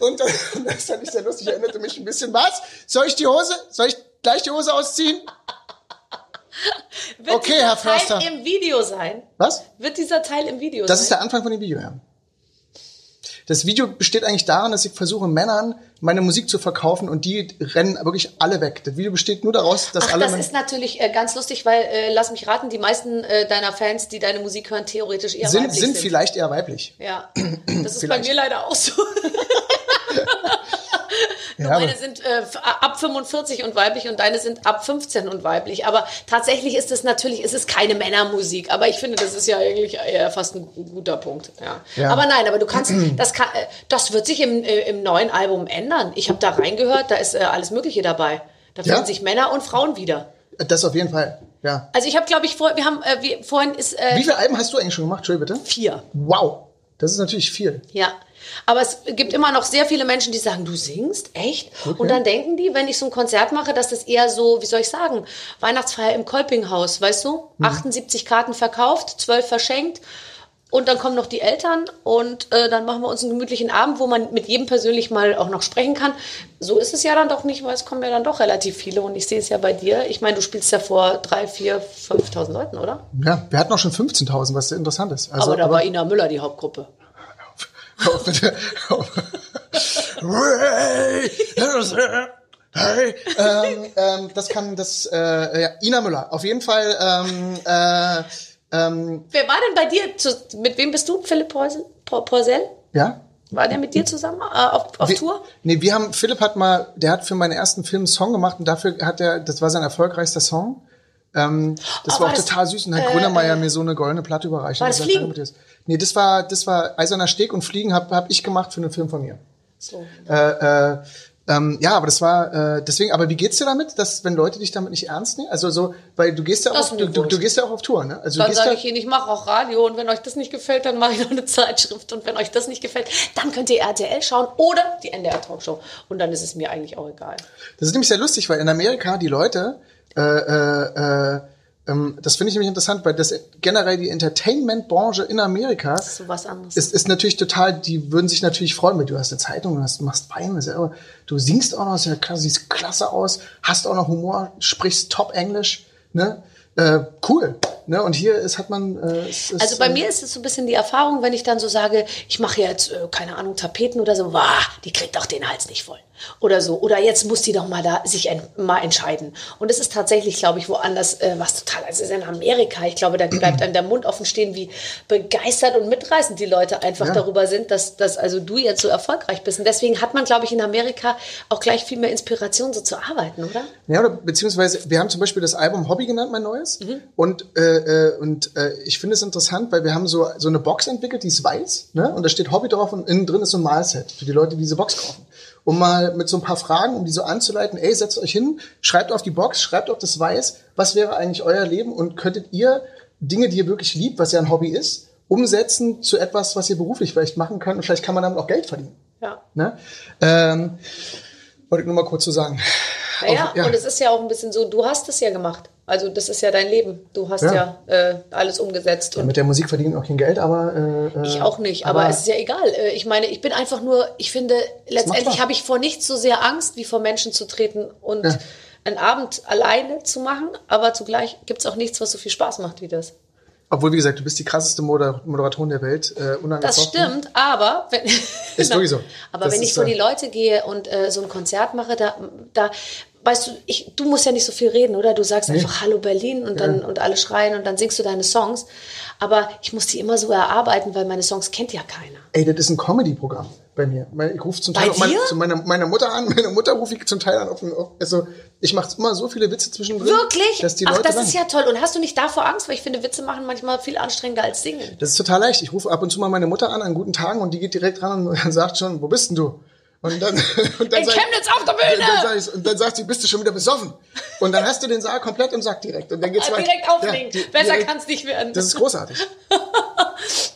und dann, <laughs> das fand ich sehr lustig, erinnerte mich ein bisschen was. Soll ich die Hose? Soll ich gleich die Hose ausziehen? Wird Okay, Herr Förster. Teil im Video sein? Was? Wird dieser Teil im Video Das ist sein? der Anfang von dem Video, ja. Das Video besteht eigentlich darin, dass ich versuche, Männern meine Musik zu verkaufen und die rennen wirklich alle weg. Das Video besteht nur daraus, dass Ach, alle das ist natürlich äh, ganz lustig, weil, äh, lass mich raten, die meisten äh, deiner Fans, die deine Musik hören, theoretisch eher sind, weiblich sind sind. vielleicht eher weiblich. Ja, das ist bei mir leider auch so. <laughs> <laughs> Ja, Meine sind äh, ab 45 und weiblich und deine sind ab 15 und weiblich. Aber tatsächlich ist es natürlich, es ist keine Männermusik. Aber ich finde, das ist ja eigentlich eher fast ein gu- guter Punkt. Ja. Ja. Aber nein, aber du kannst, <clears throat> das, kann, äh, das wird sich im, äh, im neuen Album ändern. Ich habe da reingehört, da ist äh, alles Mögliche dabei. Da Ja? finden sich Männer und Frauen wieder. Das auf jeden Fall, ja. Also ich habe, glaube ich, vor, wir haben, äh, wir, vorhin ist äh, Wie viele Alben hast du eigentlich schon gemacht? Entschuldigung, bitte. vier. Wow. Das ist natürlich viel. Ja. Aber es gibt immer noch sehr viele Menschen, die sagen, du singst? Echt? Und dann denken die, wenn ich so ein Konzert mache, dass das eher so, wie soll ich sagen, Weihnachtsfeier im Kolpinghaus, weißt du? 78 Karten verkauft, 12 verschenkt. Und dann kommen noch die Eltern und äh, dann machen wir uns einen gemütlichen Abend, wo man mit jedem persönlich mal auch noch sprechen kann. So ist es ja dann doch nicht, weil es kommen ja dann doch relativ viele und ich sehe es ja bei dir. Ich meine, du spielst ja vor drei, vier, 5.000 Leuten, oder? Ja, wir hatten auch schon 15.000, was sehr interessant ist. Also, aber da war Ina Müller die Hauptgruppe. Hör auf, bitte. Hör auf. Hey, ähm, ähm, das kann das äh, ja, Ina Müller. Auf jeden Fall. Ähm, äh, ähm, Wer war denn bei dir? Zu, mit wem bist du? Philipp Porsel? Ja. War der mit dir zusammen äh, auf, auf Wir- Tour? Nee, wir haben, Philipp hat mal, der hat für meinen ersten Film einen Song gemacht und dafür hat er, das war sein erfolgreichster Song. Ähm, das Oh, war war auch das, total süß und hat äh, Grönemeyer äh, mir so eine goldene Platte überreicht. war das Fliegen? Nee, das war, das war Eiserner Steg und Fliegen hab, hab ich gemacht für einen Film von mir. So. Äh, äh, ähm, ja, aber das war äh, deswegen. Aber wie geht's dir damit, dass wenn Leute dich damit nicht ernst nehmen? Also so, weil du gehst ja auch, Das du, du, du gehst ja auch auf Tour, ne? Also Dann sage ja, ich Ihnen, ich mache auch Radio und wenn euch das nicht gefällt, dann mache ich noch eine Zeitschrift und wenn euch das nicht gefällt, dann könnt ihr RTL schauen oder die NDR Talkshow und dann ist es mir eigentlich auch egal. Das ist nämlich sehr lustig, weil in Amerika die Leute äh, äh, äh, das finde ich nämlich interessant, weil das generell die Entertainment-Branche in Amerika ist so was anderes. ist, ist natürlich total, die würden sich natürlich freuen, weil du hast eine Zeitung, du hast, machst Wein, selber, du singst auch noch, ja klasse, siehst klasse aus, hast auch noch Humor, sprichst top Englisch, ne? Äh, cool. Ne? Und hier ist, hat man. Äh, es ist, Also bei äh, mir ist es so ein bisschen die Erfahrung, wenn ich dann so sage, ich mache jetzt, äh, keine Ahnung, Tapeten oder so, wah, die kriegt doch den Hals nicht voll. Oder so. Oder jetzt muss die doch mal da sich en mal entscheiden. Und es ist tatsächlich, glaube ich, woanders äh, was total. Also es ist in Amerika. Ich glaube, da bleibt einem der Mund offen stehen, wie begeistert und mitreißend die Leute einfach Ja. darüber sind, dass, dass also du jetzt so erfolgreich bist. Und deswegen hat man, glaube ich, in Amerika auch gleich viel mehr Inspiration, so zu arbeiten, oder? Ja, oder beziehungsweise wir haben zum Beispiel das Album Hobby genannt, mein neues. Mhm. Und, äh, äh, und äh, ich finde es interessant, weil wir haben so, so eine Box entwickelt, die ist weiß, ne? Und da steht Hobby drauf und innen drin ist so ein Malset für die Leute, die diese Box kaufen. Um mal mit so ein paar Fragen, um die so anzuleiten, ey, setzt euch hin, schreibt auf die Box, schreibt auf das Weiß, was wäre eigentlich euer Leben und könntet ihr Dinge, die ihr wirklich liebt, was ja ein Hobby ist, umsetzen zu etwas, was ihr beruflich vielleicht machen könnt und vielleicht kann man damit auch Geld verdienen. Ja. Ne? Ähm, wollte ich nur mal kurz so sagen. Naja, ja. und es ist ja auch ein bisschen so, du hast es ja gemacht. Also das ist ja dein Leben. Du hast ja, Ja. äh, alles umgesetzt. Und Mit der Musik verdienen auch kein Geld, aber äh, äh, ich auch nicht, aber, es ist ja egal. Äh, Ich meine, ich bin einfach nur, ich finde, letztendlich habe ich vor nichts so sehr Angst, wie vor Menschen zu treten und Ja. einen Abend alleine zu machen, aber zugleich gibt es auch nichts, was so viel Spaß macht wie das. Obwohl, wie gesagt, du bist die krasseste Moder Moderatorin der Welt, äh, Das stimmt, aber wenn, Ist <laughs> wirklich so. Aber Das wenn ich vor die Leute gehe und äh, so ein Konzert mache, da, da weißt du, ich, du musst ja nicht so viel reden, oder? Du sagst einfach Hallo Berlin und dann und alle schreien und dann singst du deine Songs. Aber ich muss die immer so erarbeiten, weil meine Songs kennt ja keiner. Ey, das ist ein Comedy-Programm bei mir. Ich rufe zum Bei Teil auch meine, zu meiner, meiner Mutter an. <laughs> Meine Mutter rufe ich zum Teil an. Auf, den- auf, also ich mache immer so viele Witze zwischendrin. Wirklich? Dass die Ach, Leute das lachen. ist ja toll. Und hast du nicht davor Angst? Weil ich finde, Witze machen manchmal viel anstrengender als singen. Das ist total leicht. Ich rufe ab und zu mal meine Mutter an an guten Tagen und die geht direkt ran und <laughs> sagt schon, wo bist denn du? Und dann, <laughs> und dann In sag- Chemnitz auf der Bühne! Dann, sag ich, und dann sagt sie, bist du schon wieder besoffen? Und dann hast du den Saal komplett im Sack direkt. Und dann geht's weiter. Direkt auflegen. Ja, die- Besser kann es nicht werden. Das ist großartig. <laughs>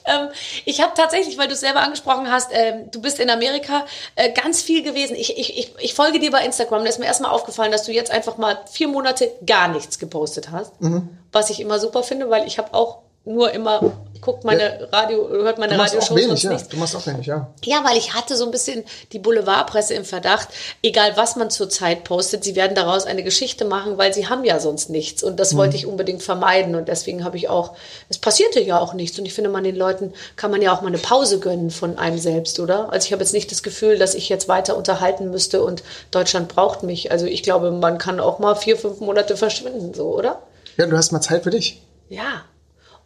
Ähm, ich habe tatsächlich, weil du es selber angesprochen hast, ähm, du bist in Amerika äh, ganz viel gewesen. Ich, ich, ich, ich folge dir bei Instagram. Da ist mir erstmal aufgefallen, dass du jetzt einfach mal vier Monate gar nichts gepostet hast. Mhm. Was ich immer super finde, weil ich habe auch nur immer guckt meine Radio, hört meine Du machst auch wenig, sonst ja. nichts. Du machst auch wenig, ja. Ja, weil ich hatte so ein bisschen die Boulevardpresse im Verdacht, egal was man zurzeit postet, sie werden daraus eine Geschichte machen, weil sie haben ja sonst nichts. Und das wollte ich unbedingt vermeiden. Und deswegen habe ich auch, es passierte ja auch nichts. Und ich finde, man den Leuten kann man ja auch mal eine Pause gönnen von einem selbst, oder? Also ich habe jetzt nicht das Gefühl, dass ich jetzt weiter unterhalten müsste und Deutschland braucht mich. Also ich glaube, man kann auch mal vier, fünf Monate verschwinden, so, oder? Ja, du hast mal Zeit für dich. Ja.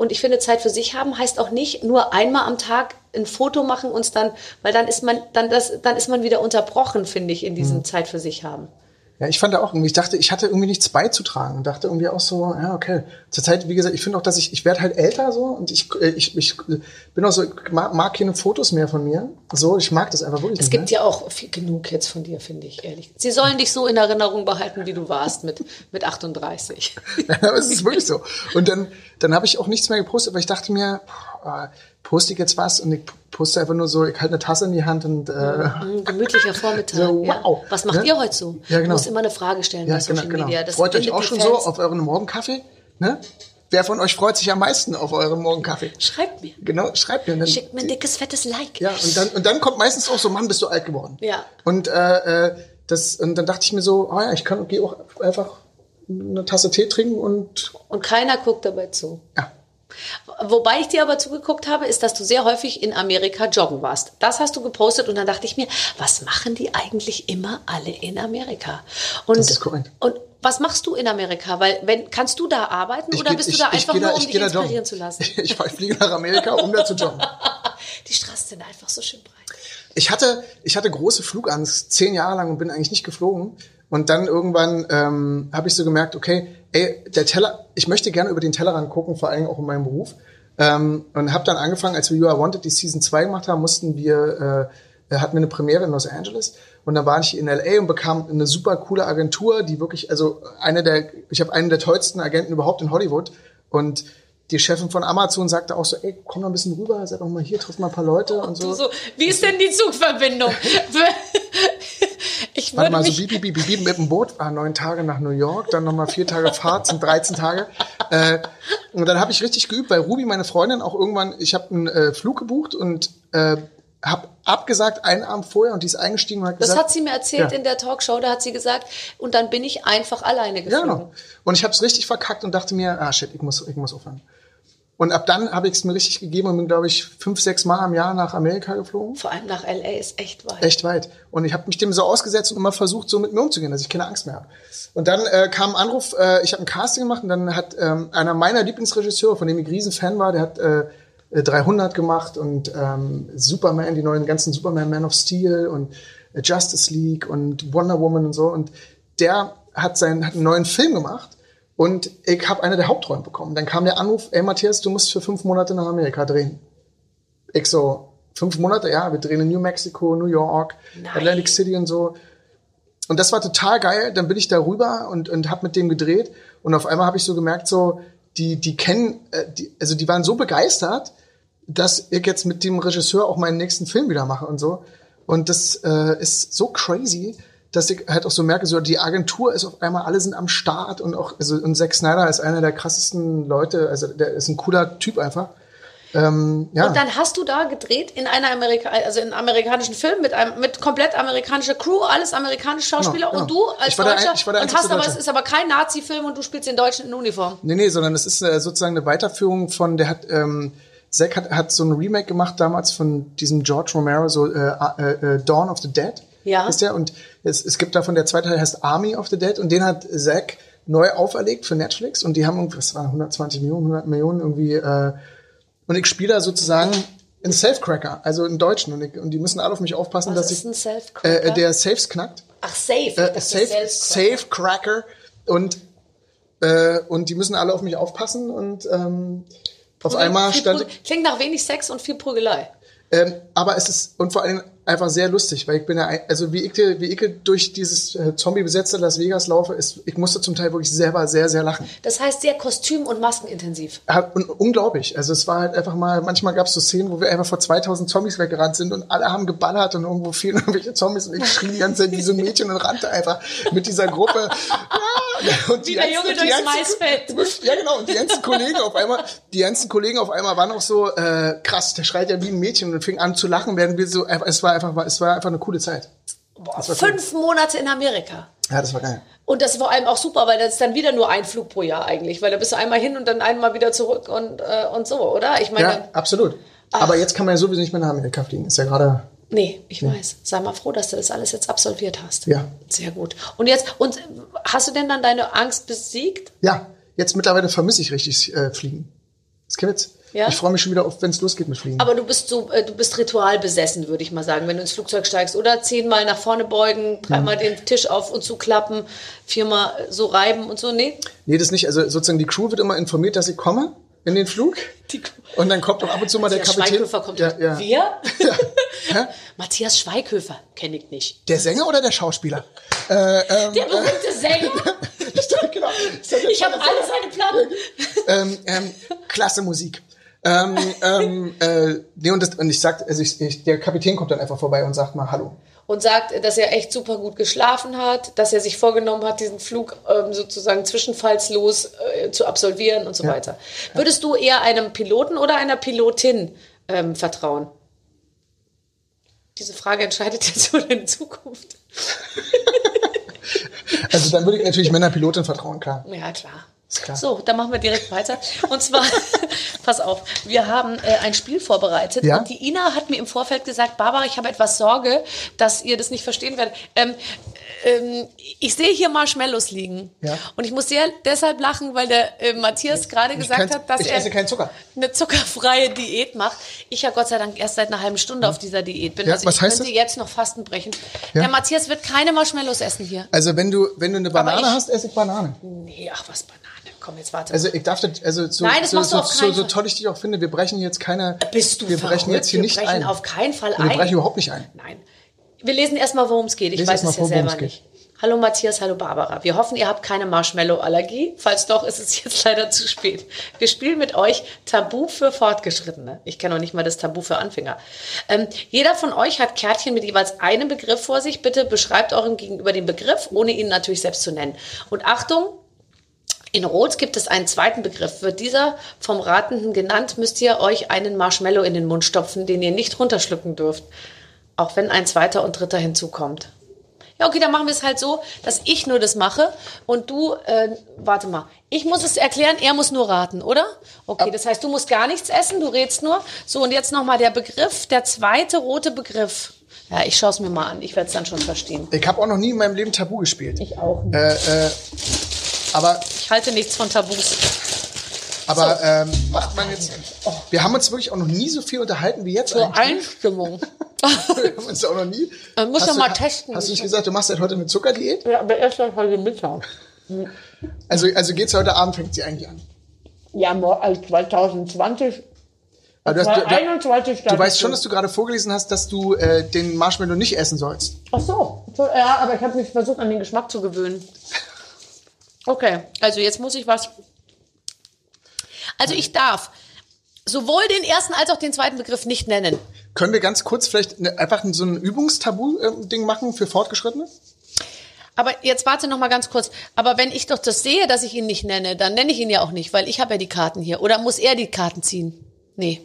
Und ich finde, Zeit für sich haben heißt auch nicht nur einmal am Tag ein Foto machen und dann, weil dann ist man, dann das, dann ist man wieder unterbrochen, finde ich, in diesem Zeit für sich haben. Ja, ich fand da auch irgendwie, ich dachte, ich hatte irgendwie nichts beizutragen und dachte irgendwie auch so, ja, okay. Zurzeit, wie gesagt, ich finde auch, dass ich, ich werde halt älter so und ich, äh, ich, ich bin auch so, ich mag, mag keine Fotos mehr von mir. So, ich mag das einfach wirklich Es gibt ne? ja auch viel, genug jetzt von dir, finde ich, ehrlich. Sie sollen dich so in Erinnerung behalten, wie du warst mit, mit 38. <laughs> Ja, aber es ist wirklich so. Und dann, dann habe ich auch nichts mehr gepostet, weil ich dachte mir, boah, poste ich jetzt was und ich poste einfach nur so, ich halte eine Tasse in die Hand und äh, Ein gemütlicher Vormittag. So, ja. wow. Was macht Ne? ihr heute so? Ja, genau. Du musst immer eine Frage stellen ja, bei genau, Social genau. Media. Das Freut euch auch schon so auf euren Morgenkaffee? Ne? Wer von euch freut sich am meisten auf euren Morgenkaffee? Schreibt mir. Genau, schreibt mir. Dann- Schickt mir ein dickes, fettes Like. Ja, und dann, und dann kommt meistens auch so, Mann, bist du alt geworden. Ja. Und, äh, äh, das, und dann dachte ich mir so, oh ja, ich kann geh auch einfach eine Tasse Tee trinken und Und keiner guckt dabei zu. ja. Wobei ich dir aber zugeguckt habe, ist, dass du sehr häufig in Amerika joggen warst. Das hast du gepostet und dann dachte ich mir, was machen die eigentlich immer alle in Amerika? Und, Das ist korrekt. Und was machst du in Amerika? Weil wenn kannst du da arbeiten oder geh- bist du da einfach nur, um ich dich da inspirieren joggen. zu lassen? <laughs> Ich, ich fliege nach Amerika, um da zu joggen. <laughs> Die Straßen sind einfach so schön breit. Ich hatte, ich hatte große Flugangst zehn Jahre lang und bin eigentlich nicht geflogen. Und dann irgendwann ähm, habe ich so gemerkt, okay, ey, der Teller, ich möchte gerne über den Tellerrand gucken, vor allem auch in meinem Beruf. Ähm, und habe dann angefangen, als wir You Are Wanted die Season 2 gemacht haben, mussten wir, äh, hatten wir eine Premiere in Los Angeles. Und dann war ich in LA und bekam eine super coole Agentur, die wirklich, also eine der, ich habe einen der tollsten Agenten überhaupt in Hollywood. Und die Chefin von Amazon sagte auch so, ey, komm mal ein bisschen rüber, sei doch mal hier, triff mal ein paar Leute und so. So, wie ist denn die Zugverbindung? <laughs> ich Warte mal, so bieb, bieb, bieb, bieb, mit dem Boot, war neun Tage nach New York, dann nochmal vier Tage Fahrt, sind 13 Tage. Äh, und dann habe ich richtig geübt, weil Ruby, meine Freundin, auch irgendwann, ich habe einen äh, Flug gebucht und äh, habe abgesagt einen Abend vorher und die ist eingestiegen und hat das gesagt... hat sie mir erzählt Ja. in der Talkshow, da hat sie gesagt, und dann bin ich einfach alleine Ja, geflogen. genau. Und ich habe es richtig verkackt und dachte mir, ah shit, ich muss, ich muss aufhören. Und ab dann habe ich es mir richtig gegeben und bin, glaube ich, fünf, sechs Mal im Jahr nach Amerika geflogen. Vor allem nach L.A. ist echt weit. Echt weit. Und ich habe mich dem so ausgesetzt und immer versucht, so mit mir umzugehen, dass ich keine Angst mehr habe. Und dann äh, kam ein Anruf, äh, ich habe ein Casting gemacht und dann hat ähm, einer meiner Lieblingsregisseure, von dem ich riesen Fan war, der hat äh, äh, 300 gemacht und ähm, Superman, die neuen ganzen Superman, Man of Steel und äh, Justice League und Wonder Woman und so. Und der hat, seinen, hat einen neuen Film gemacht und ich habe eine der Hauptrollen bekommen. Dann kam der Anruf, ey Matthias, du musst für fünf Monate nach Amerika drehen. Ich so, fünf Monate, ja, wir drehen in New Mexico, New York, Nein. Atlantic City und so. Und das war total geil. Dann bin ich da rüber und, und habe mit dem gedreht. Und auf einmal habe ich so gemerkt, so, die, die kennen, äh, die, also die waren so begeistert, dass ich jetzt mit dem Regisseur auch meinen nächsten Film wieder mache und so. Und das äh, ist so crazy, dass ich halt auch so merke, so die Agentur ist auf einmal, alle sind am Start und auch, also und Zack Snyder ist einer der krassesten Leute, also der ist ein cooler Typ einfach. Ähm, ja. Und dann hast du da gedreht in einer Amerika also in einem amerikanischen Film mit einem mit komplett amerikanischer Crew, alles amerikanische Schauspieler Genau, und genau. du als Deutscher ein- und hast aber es ist aber kein Nazi-Film und du spielst den Deutschen in Uniform. Nee, nee, sondern es ist äh, sozusagen eine Weiterführung von, der hat, ähm, Zack hat, hat so ein Remake gemacht damals von diesem George Romero, so äh, äh, äh, Dawn of the Dead. Ja. Ist der und es, es gibt davon, der zweite Teil heißt Army of the Dead und den hat Zack neu auferlegt für Netflix und die haben irgendwie, was waren 120 Millionen, 100 Millionen irgendwie äh, und ich spiele da sozusagen einen Self-Cracker, also einen Deutschen und, ich, und die müssen alle auf mich aufpassen, Was dass ist ich ein Self-Cracker? äh, der Safes knackt Ach, safe. Äh, safe, Self-Cracker. safe Cracker und äh, und die müssen alle auf mich aufpassen und ähm, auf einmal stand Klingt nach wenig Sex und viel Prügelei. ähm, aber es ist und vor allem einfach sehr lustig, weil ich bin ja also wie ich wie ich durch dieses äh, Zombie besetzte Las Vegas laufe, ist ich musste zum Teil wirklich selber sehr sehr lachen. Das heißt sehr kostüm- und maskenintensiv. Und unglaublich. Also es war halt einfach mal, manchmal gab es so Szenen, wo wir einfach vor 2000 Zombies weggerannt sind und alle haben geballert und irgendwo fehlen <laughs> irgendwelche Zombies und ich schrie die ganze Zeit wie so ein Mädchen und rannte einfach mit dieser Gruppe. <laughs> <laughs> Und Wie der Junge die durchs Maisfeld. <laughs> Ja genau, und die ganzen Kollegen auf einmal, die ganzen Kollegen auf einmal waren auch so, äh, krass, der schreit ja wie ein Mädchen und fing an zu lachen, während wir so, einfach- es war einfach, es war einfach eine coole Zeit. Boah, war cool. fünf Monate in Amerika. Ja, das war geil. Und das vor allem auch super, weil das ist dann wieder nur ein Flug pro Jahr eigentlich, weil da bist du einmal hin und dann einmal wieder zurück und, äh, und so, oder? Ich meine, Ja, absolut. Aber jetzt kann man ja sowieso nicht mehr nach Amerika fliegen. Ist ja gerade, nee, ich weiß. Sei mal froh, dass du das alles jetzt absolviert hast. Ja. Sehr gut. Und jetzt, und hast du denn dann deine Angst besiegt? Ja, jetzt mittlerweile vermisse ich richtig äh, Fliegen. Das kein Witz. Ja? Ich freue mich schon wieder auf, wenn es losgeht mit Fliegen. Aber du bist so, äh, du bist ritualbesessen, würde ich mal sagen, wenn du ins Flugzeug steigst. Oder zehnmal nach vorne beugen, dreimal den Tisch auf und zuklappen, viermal äh, so reiben und so. Nee? nee, das nicht. Also sozusagen die Crew wird immer informiert, dass ich komme in den Flug. Und dann kommt auch ab und zu mal der, Der Kapitän. Schweighöfer kommt. Ja, ja. Wir? Ja. <laughs> Matthias Schweighöfer, kenne ich nicht. Der Sänger oder der Schauspieler? Äh, ähm, Der berühmte Sänger. <laughs> ich dachte, genau. Ich habe alle seine Platten. ähm, ähm, klasse Musik. Ähm, ähm, äh, nee, und, das, und ich sag, also ich, ich, der Kapitän kommt dann einfach vorbei und sagt mal Hallo. Und sagt, dass er echt super gut geschlafen hat, dass er sich vorgenommen hat, diesen Flug ähm, sozusagen zwischenfallslos äh, zu absolvieren und so weiter. Würdest du eher einem Piloten oder einer Pilotin ähm, vertrauen? Diese Frage entscheidet jetzt über deine Zukunft. Also dann würde ich natürlich meiner Pilotin vertrauen, klar. Ja, klar. So, dann machen wir direkt weiter. Und zwar, <laughs> pass auf, wir haben äh, ein Spiel vorbereitet Ja? und die Ina hat mir im Vorfeld gesagt, Barbara, ich habe etwas Sorge, dass ihr das nicht verstehen werdet. Ähm, ähm, ich sehe hier Marshmallows liegen. Ja. Und ich muss sehr deshalb lachen, weil der äh, Matthias gerade gesagt hat, dass er esse keinen Zucker. eine zuckerfreie Diät macht. Ich ja Gott sei Dank erst seit einer halben Stunde auf dieser Diät bin. Ja, also was ich heißt könnte das? jetzt noch Fasten brechen. Ja. Der Matthias wird keine Marshmallows essen hier. Also wenn du, wenn du eine Banane ich- hast, esse ich Banane. Nee, ach was, Banane. Komm, jetzt warte. Also ich darf das, also so, Nein, das so, machst du so, auf so, keinen so toll ich dich auch finde, wir brechen jetzt keine, Bist du wir brechen verrückt? jetzt hier wir nicht brechen ein. auf keinen Fall wir ein. brechen überhaupt nicht ein. Nein. Wir lesen erstmal, worum es geht. Ich Lies weiß erst mal es ja vor, worum selber es geht. nicht. Hallo Matthias, hallo Barbara. Wir hoffen, ihr habt keine Marshmallow-Allergie. Falls doch, ist es jetzt <laughs> leider zu spät. Wir spielen mit euch Tabu für Fortgeschrittene. Ich kenne noch nicht mal das Tabu für Anfänger. Ähm, jeder von euch hat Kärtchen mit jeweils einem Begriff vor sich. Bitte beschreibt eurem Gegenüber den Begriff, ohne ihn natürlich selbst zu nennen. Und Achtung, in Rot gibt es einen zweiten Begriff. Wird dieser vom Ratenden genannt, müsst ihr euch einen Marshmallow in den Mund stopfen, den ihr nicht runterschlucken dürft. Auch wenn ein zweiter und dritter hinzukommt. Ja, okay, dann machen wir es halt so, dass ich nur das mache und du, äh, warte mal, ich muss es erklären, er muss nur raten, oder? Okay, das heißt, du musst gar nichts essen, du redst nur. So, und jetzt nochmal der Begriff, der zweite rote Begriff. Ja, ich schaue es mir mal an, ich werde es dann schon verstehen. Ich habe auch noch nie in meinem Leben Tabu gespielt. Ich auch nicht. Äh, äh, aber Ich halte nichts von Tabus. aber ähm, macht man jetzt. Wir haben uns wirklich auch noch nie so viel unterhalten wie jetzt Zur eigentlich. Einstimmung. <laughs> Wir haben uns auch noch nie. Man muss Hast doch du- mal testen. Hast du nicht gesagt, du machst seit heute eine Zuckerdiät? ja, aber erst seit heute Mittag. Also, also geht's heute Abend, fängt sie eigentlich an. Ja, also 2020. Aber du, hast, du, du, 21 du weißt schon, dass du gerade vorgelesen hast, dass du äh, den Marshmallow nicht essen sollst. Ach so. So, Ja, aber ich habe mich versucht, an den Geschmack zu gewöhnen. Okay, also jetzt muss ich was. Also ich darf sowohl den ersten als auch den zweiten Begriff nicht nennen. Können wir ganz kurz vielleicht ne, einfach so ein Übungstabu-Ding machen für Fortgeschrittene? Aber jetzt warte noch mal ganz kurz. Aber wenn ich doch das sehe, dass ich ihn nicht nenne, dann nenne ich ihn ja auch nicht, weil ich habe ja die Karten hier. Oder muss er die Karten ziehen? Nee.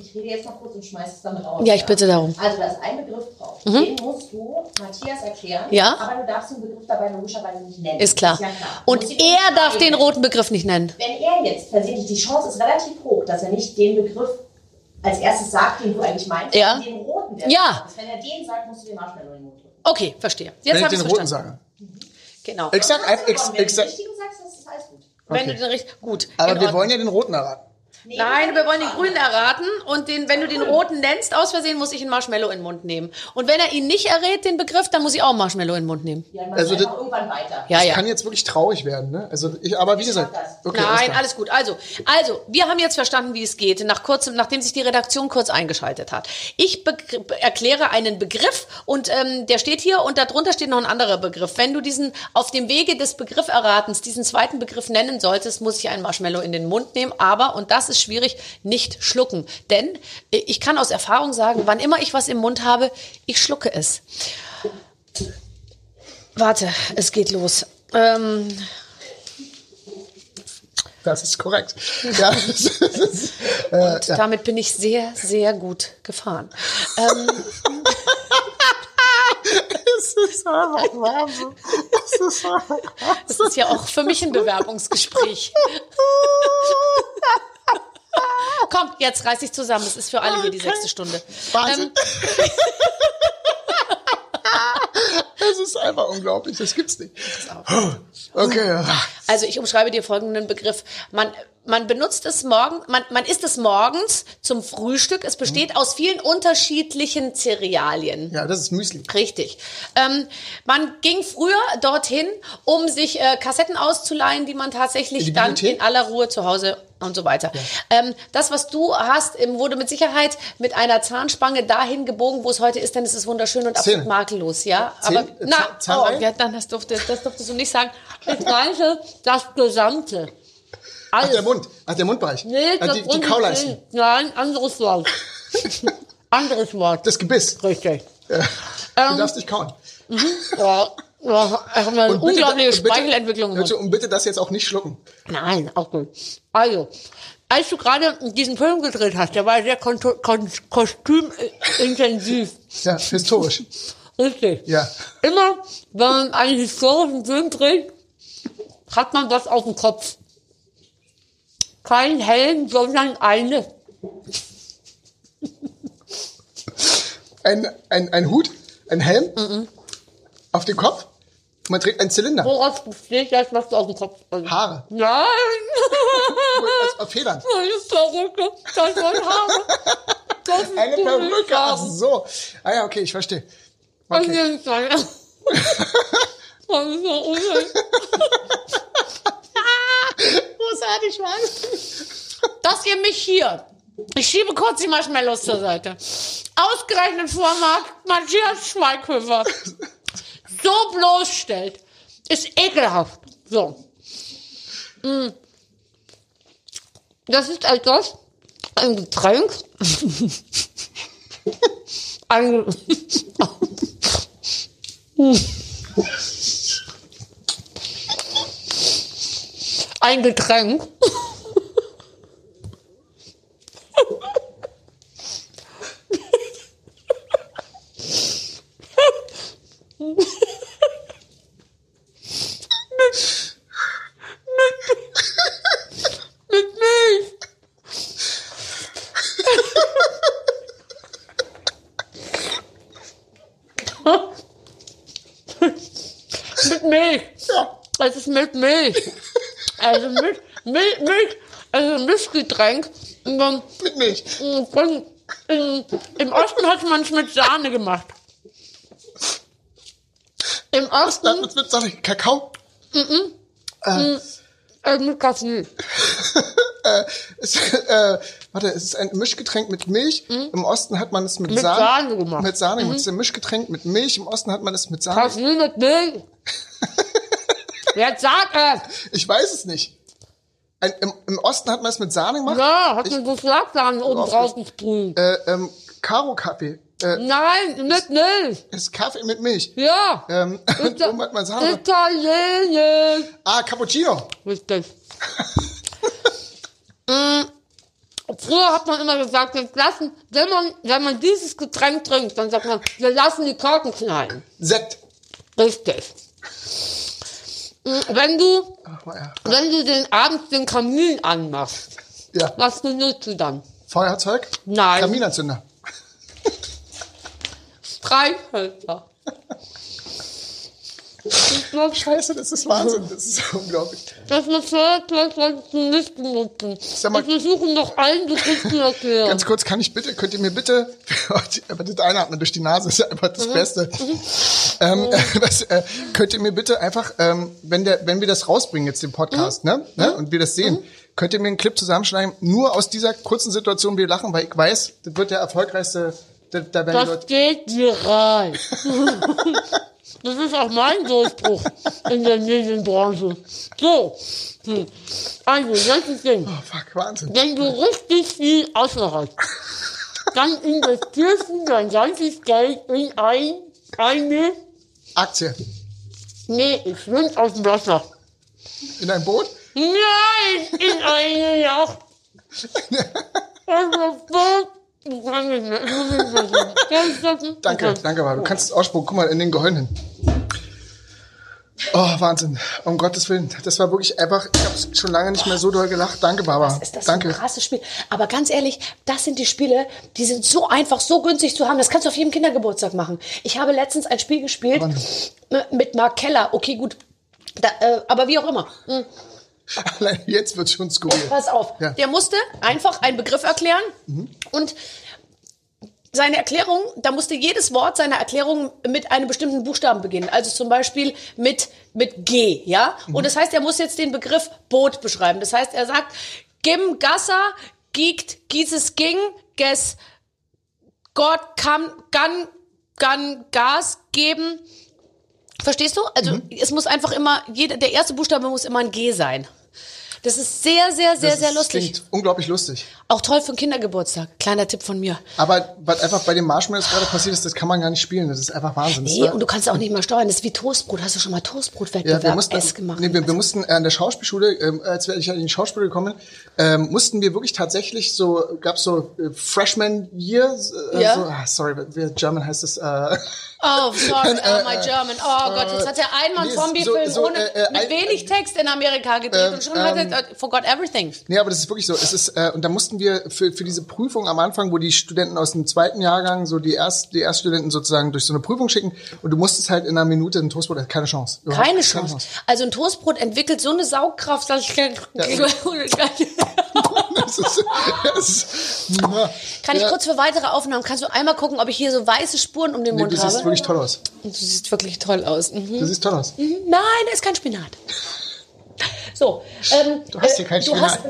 Ich rede jetzt mal kurz und schmeiß es damit raus. Ja, ich bitte darum. Also, da ist ein Begriff drauf. Den musst du Matthias erklären. Ja. Aber du darfst den Begriff dabei logischerweise nicht nennen. Ist klar. ja klar. Und er darf den roten Begriff nicht nennen. Wenn er jetzt versehentlich, die Chance ist relativ hoch, dass er nicht den Begriff als erstes sagt, den du eigentlich meinst, Ja. den roten. Der Ja. ist. Wenn er den sagt, musst du den Marshmallow in den Mund drücken. Okay, verstehe. Jetzt Wenn ich habe ich den es roten verstanden. sage. Genau. Ich sag einfach, ich, Wenn du den richtigen sagst, das ist alles gut. Wenn Okay. du den richtig gut. aber wir wollen ja den roten erraten. Nee, Nein, wir wollen den grünen erraten und den, wenn du den roten nennst, aus Versehen muss ich einen Marshmallow in den Mund nehmen. Und wenn er ihn nicht errät, den Begriff, dann muss ich auch einen Marshmallow in den Mund nehmen. Ja, dann Also das- irgendwann weiter. Ja, ja. Kann jetzt wirklich traurig werden, ne? Also ich, aber wie gesagt, okay, Nein, alles gut. Also, also, wir haben jetzt verstanden, wie es geht, nach kurzem, nachdem sich die Redaktion kurz eingeschaltet hat. Ich erkläre einen Begriff und ähm, der steht hier und darunter steht noch ein anderer Begriff. Wenn du diesen auf dem Wege des Begrifferratens diesen zweiten Begriff nennen solltest, muss ich einen Marshmallow in den Mund nehmen, aber und das ist schwierig, nicht schlucken, denn äh, ich kann aus Erfahrung sagen, wann immer ich was im Mund habe, ich schlucke es. Warte, es geht los. Ähm, Das ist korrekt. Ja, <laughs> ist, äh, Und damit bin ich sehr, sehr gut gefahren. Ähm, das ist einfach Wahnsinn. Das ist einfach das ist ja auch für mich ein Bewerbungsgespräch. <laughs> <laughs> Komm, jetzt reiß dich zusammen. Es ist für alle hier die sechste Stunde. Wahnsinn. Ähm, <laughs> Das ist einfach unglaublich, das gibt's nicht. Okay, also ich umschreibe dir folgenden Begriff. Man, man benutzt es morgen, man, man isst es morgens zum Frühstück. Es besteht aus vielen unterschiedlichen Cerealien. ja, das ist Müsli. Richtig. Ähm, man ging früher dorthin, um sich äh, Kassetten auszuleihen, die man tatsächlich die dann in aller Ruhe zu Hause und so weiter. Ähm, das, was du hast, ähm, wurde mit Sicherheit mit einer Zahnspange dahin gebogen, wo es heute ist, denn es ist wunderschön und Zähne. absolut makellos, ja. Zähne- Aber na, Zahn- oh, ja, dann das durfte, das durftest du nicht sagen. Ich meinte das Gesamte. Ach, der Mund. Ach, der Mundbereich. Nee, Ach, das die, die Kauleisten. Nein, anderes Wort. <laughs> anderes Wort. Das Gebiss. Richtig. Du Ähm, darfst nicht kauen. Ja, ja, ich habe eine Und bitte- unglaubliche bitte- Speichelentwicklung Bitte, und bitte das jetzt auch nicht schlucken. Nein, auch gut. Also, als du gerade diesen Film gedreht hast, der war sehr kostümintensiv. Ja, historisch. Richtig. Ja. Immer, wenn man einen historischen Film dreht, hat man was auf dem Kopf. Kein Helm, sondern eine. Ein, ein, ein Hut, ein Helm Mhm. auf den Kopf. Man trägt einen Zylinder. Woraus besteht das, was du auf dem Kopf hast? Haare. Nein! Als, auf Federn. <laughs> Eine Perücke, das waren Haare. Das ist Eine Perücke. Ach so. Ah ja, okay, ich verstehe. Auf Okay. jeden Fall. <laughs> Das ist so unschön. <laughs> Großartig, Mann. Dass ihr mich hier, ich schiebe kurz die Marshmallows zur Seite, ausgerechnet vor Matthias Schweighöfer, so bloßstellt, ist ekelhaft. So. Mm. Das ist etwas, ein Getränk. <laughs> ein, <laughs> <laughs> ein Getränk. mit Milch. mit Milch. Es ist mit Milch. Also mit Milch, Milch, also Mischgetränk. Und dann, Mit Milch. dann, im, Im Osten hat man es mit Sahne gemacht. Im Osten Dann mit, mit Sahne. Kakao. äh, mit Kaffee. <laughs> Es, äh, warte, es ist ein Mischgetränk mit Milch. Im Osten hat man es mit, Mit Sahne, Sahne gemacht. Mit Sahne. gemacht. Es ist ein Mischgetränk mit Milch. Im Osten hat man es mit Sahne. Kaffee mit Milch. Jetzt sag es. Ich weiß es nicht. Ein, im, Im Osten hat man es mit Sahne gemacht. Ja, hat man so Schlagsahne oben drauf gesprüht. Äh, ähm, Karo-Kaffee. Äh, Nein, mit Milch. es ist Kaffee mit Milch. Ja. Ähm, <laughs> und oben hat man Sahne. Italienisch. Ah, Cappuccino. Richtig. <laughs> Mm, Früher hat man immer gesagt, wir lassen, wenn man, wenn man dieses Getränk trinkt, dann sagt man, wir lassen die Korken knallen. Sekt. Richtig. Mm, Wenn du, ja. wenn du den abends den Kamin anmachst, ja. was benutzt du dann? Feuerzeug? Nein. Kaminanzünder. Streichhölzer. <laughs> Scheiße, das ist Wahnsinn. Das ist <laughs> unglaublich. Das du nicht benutzen. Sag mal- Wir versuchen noch allen Begriff zu erklären. Ganz kurz, kann ich bitte, könnt ihr mir bitte, <laughs> aber das Einatmen durch die Nase <laughs> ist ja einfach Mhm. das Beste. Ähm, was, äh, könnt ihr mir bitte einfach, ähm, wenn der, wenn wir das rausbringen jetzt den Podcast, Mhm. ne, ne, und wir das sehen, könnt ihr mir einen Clip zusammenschneiden, nur aus dieser kurzen Situation, wir lachen, weil ich weiß, das wird der erfolgreichste, da, da Das Leute, geht viral. Das ist auch mein Durchbruch in der Medienbranche. So. Hm. Also, letztes Ding. oh fuck, Wahnsinn. Wenn du richtig viel Auswahl hast, dann investierst du dein ganzes Geld in ein, eine, Aktie. nee, ich schwimm aus dem Wasser. In ein Boot? Nein, in eine Yacht. <laughs> Also, so- das? <laughs> Danke, danke, aber du kannst es ausspucken. Guck mal in den Gehirn hin. Oh, Wahnsinn. Um Gottes Willen. Das war wirklich einfach, ich habe schon lange nicht mehr so doll gelacht. Danke, Barbara. ist das Danke. ein krasses Spiel. Aber ganz ehrlich, das sind die Spiele, die sind so einfach, so günstig zu haben. Das kannst du auf jedem Kindergeburtstag machen. Ich habe letztens ein Spiel gespielt äh, mit Mark Keller. Okay, gut. Da, äh, aber wie auch immer. <laughs> Allein jetzt wird schon skurril. Pass auf. Ja. Der musste einfach einen Begriff erklären und seine Erklärung, da musste jedes Wort seiner Erklärung mit einem bestimmten Buchstaben beginnen. Also zum Beispiel mit, mit G, ja? Und das heißt, er muss jetzt den Begriff Boot beschreiben. Das heißt, er sagt, Gim Gasser, Giegt, Gieses Ging, Ges, Gott kann, kann, kann Gas geben. Verstehst du? Also es muss einfach immer, jeder, der erste Buchstabe muss immer ein G sein. Das ist sehr, sehr, sehr, Das sehr lustig. Klingt unglaublich lustig. Auch toll für einen Kindergeburtstag. Kleiner Tipp von mir. Aber was einfach bei den Marshmallows gerade passiert ist, das kann man gar nicht spielen. Das ist einfach Wahnsinn. Nee, war- und du kannst auch nicht mal steuern. Das ist wie Toastbrot. Hast du schon mal ja, wir Toastbrot-Wettbewerb mussten, S gemacht? nee, wir, wir mussten äh, an der Schauspielschule, ähm, als wir ich in die Schauspielschule gekommen bin, ähm, mussten wir wirklich tatsächlich so, gab's so äh, Freshman Year, äh, Ja. so, ah, sorry, German heißt es, äh, Oh, <laughs> sorry, oh, my German. Oh Gott, jetzt hat er einmal einen so- Zombie-Film so, ohne, äh, äh, mit ein- wenig Text in Amerika gedreht und schon hat er äh, forgot everything. Nee, aber das ist wirklich so. Es ist, äh, und da mussten wir für, für diese Prüfung am Anfang, wo die Studenten aus dem zweiten Jahrgang, so die, Erst, die Erststudenten sozusagen durch so eine Prüfung schicken und du musstest halt in einer Minute ein Toastbrot, keine Chance. Überhaupt Keine Chance. Also ein Toastbrot entwickelt so eine Saugkraft, dass ich <laughs> kann, Das ist, das ist, kann ich ja, kurz für weitere Aufnahmen, kannst du einmal gucken, ob ich hier so weiße Spuren um den nee, Mund du siehst habe? wirklich toll aus. Du siehst wirklich toll aus. Mhm. Du siehst toll aus. Nein, da ist kein Spinat. So, ähm, Du hast hier kein du Spinat. Hast,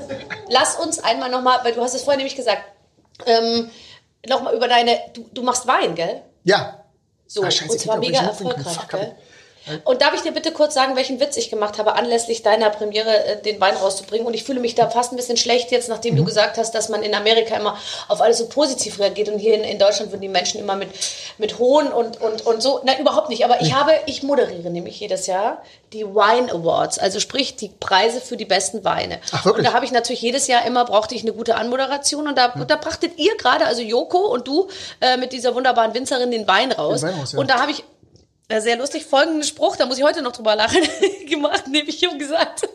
lass uns einmal nochmal, weil du hast es vorhin nämlich gesagt, ähm, nochmal über deine, du, du machst Wein, gell? Ja. So, Ah, scheiße, und zwar mega erfolgreich, gell? Und darf ich dir bitte kurz sagen, welchen Witz ich gemacht habe, anlässlich deiner Premiere äh, den Wein rauszubringen? Und ich fühle mich da fast ein bisschen schlecht jetzt, nachdem Mhm. du gesagt hast, dass man in Amerika immer auf alles so positiv reagiert und hier in, in Deutschland würden die Menschen immer mit, mit Hohn und, und, und so. Nein, überhaupt nicht. Aber ich habe, ich moderiere nämlich jedes Jahr die Wine Awards, also sprich die Preise für die besten Weine. Ach, wirklich? Und da habe ich natürlich jedes Jahr immer, brauchte ich eine gute Anmoderation und da, da brachtet ihr gerade, also Joko und du, äh, mit dieser wunderbaren Winzerin den Wein raus. Den Wein raus, ja. Und da habe ich sehr lustig folgenden Spruch, da muss ich heute noch drüber lachen, <laughs> gemacht, nämlich ich gesagt,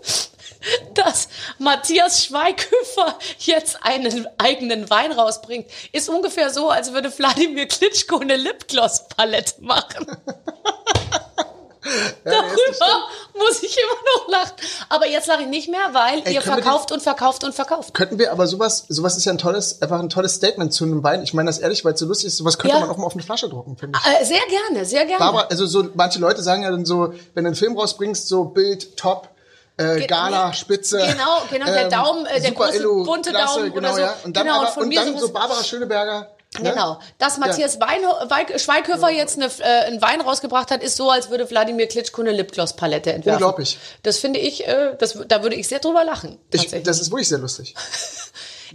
dass Matthias Schweighöfer jetzt einen eigenen Wein rausbringt, ist ungefähr so, als würde Wladimir Klitschko eine Lipgloss-Palette machen. Darüber muss ich immer noch lachen. Aber jetzt lache ich nicht mehr, weil Ey, ihr verkauft und verkauft und verkauft. Könnten wir aber sowas, sowas ist ja ein tolles, einfach ein tolles Statement zu einem Wein. Ich meine das ehrlich, weil es so lustig ist, sowas könnte Ja. man auch mal auf eine Flasche drucken, finde ich. Äh, sehr gerne, sehr gerne. Aber, also so, manche Leute sagen ja dann so, wenn du einen Film rausbringst, so Bild, top, äh, Ge- Gala, nee, Spitze. genau, genau, der Daumen, äh, der große Illu, bunte klasse, Daumen genau, oder so. Ja. Und dann, Genau, und aber, von und mir dann so Barbara Schöneberger. Ne? Genau. Dass Matthias Wein, Weig, Schweighöfer jetzt eine, äh, einen Wein rausgebracht hat, ist so, als würde Wladimir Klitschko eine Lipgloss-Palette entwerfen. Unglaublich. Das finde ich, äh, das, da würde ich sehr drüber lachen. Ich, das ist wirklich sehr lustig. <laughs>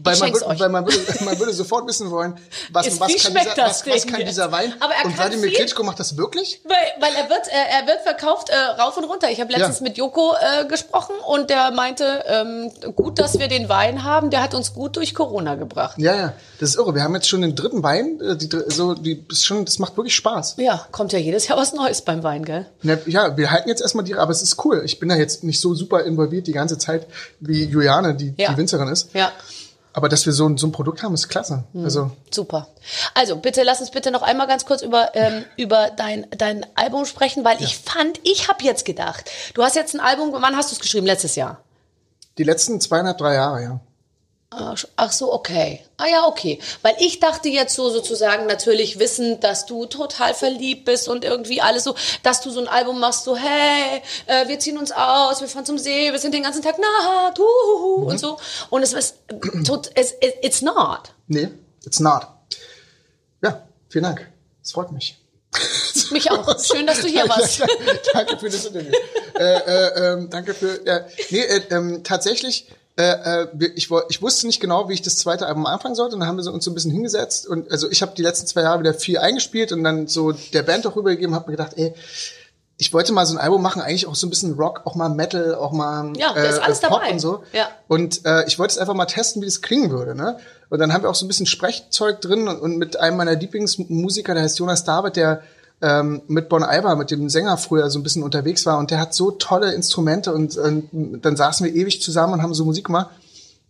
Weil, man, würde, weil man, würde, man würde sofort wissen wollen, was, Ist- was, kann, dieser, was, was kann dieser Wein. Aber er und Wladimir. Klitschko macht das wirklich? weil, weil er wird, äh, er wird verkauft äh, rauf und runter. Ich habe letztens Ja. mit Joko äh, gesprochen und der meinte, ähm, gut, dass wir den Wein haben. Der hat uns gut durch Corona gebracht. Ja, ja, das ist irre. Wir haben jetzt schon den dritten Wein. äh, Die, so, die, ist schon, das macht wirklich Spaß. Ja, kommt ja jedes Jahr was Neues beim Wein, gell? Ja, wir halten jetzt erstmal die, aber es ist cool. Ich bin da jetzt nicht so super involviert die ganze Zeit, wie Juliane, die, Ja. die Winzerin ist. Ja. Aber dass wir so, ein- so ein Produkt haben, ist klasse. Hm. Also, Super. Also bitte lass uns bitte noch einmal ganz kurz über ähm, über dein dein Album sprechen, weil ich fand, ich habe jetzt gedacht, du hast jetzt ein Album, wann hast du es geschrieben? Letztes Jahr. die letzten zweieinhalb, drei Jahre, ja. Ach ach so, okay. Ah ja, okay. Weil ich dachte jetzt so sozusagen natürlich wissend, dass du total verliebt bist und irgendwie alles so, dass du so ein Album machst, so hey, äh, wir ziehen uns aus, wir fahren zum See, wir sind den ganzen Tag nackt, uhuhu, und so. Und es ist, tot- es, es it's not. Nee, it's not. Ja, vielen Dank. Das freut mich. Mich auch. <laughs> Schön, dass du hier warst. <laughs> Danke für das Interview. äh, äh, ähm, danke für. Ja, nee, äh, ähm, tatsächlich. Äh, äh, ich, ich wusste nicht genau, wie ich das zweite Album anfangen sollte. Und dann haben wir uns so ein bisschen hingesetzt. Und also ich habe die letzten zwei Jahre wieder viel eingespielt und dann so der Band auch rübergegeben, habe mir gedacht, ey, ich wollte mal so ein Album machen, eigentlich auch so ein bisschen Rock, auch mal Metal, auch mal Ja, alles Pop dabei. und so. Ja. Und äh, ich wollte es einfach mal testen, wie das klingen würde. Ne? Und dann haben wir auch so ein bisschen Sprechzeug drin und, und mit einem meiner Lieblingsmusiker, der heißt Jonas David, der ähm, mit Bon Iver, mit dem Sänger früher so ein bisschen unterwegs war und der hat so tolle Instrumente und, und dann saßen wir ewig zusammen und haben so Musik gemacht.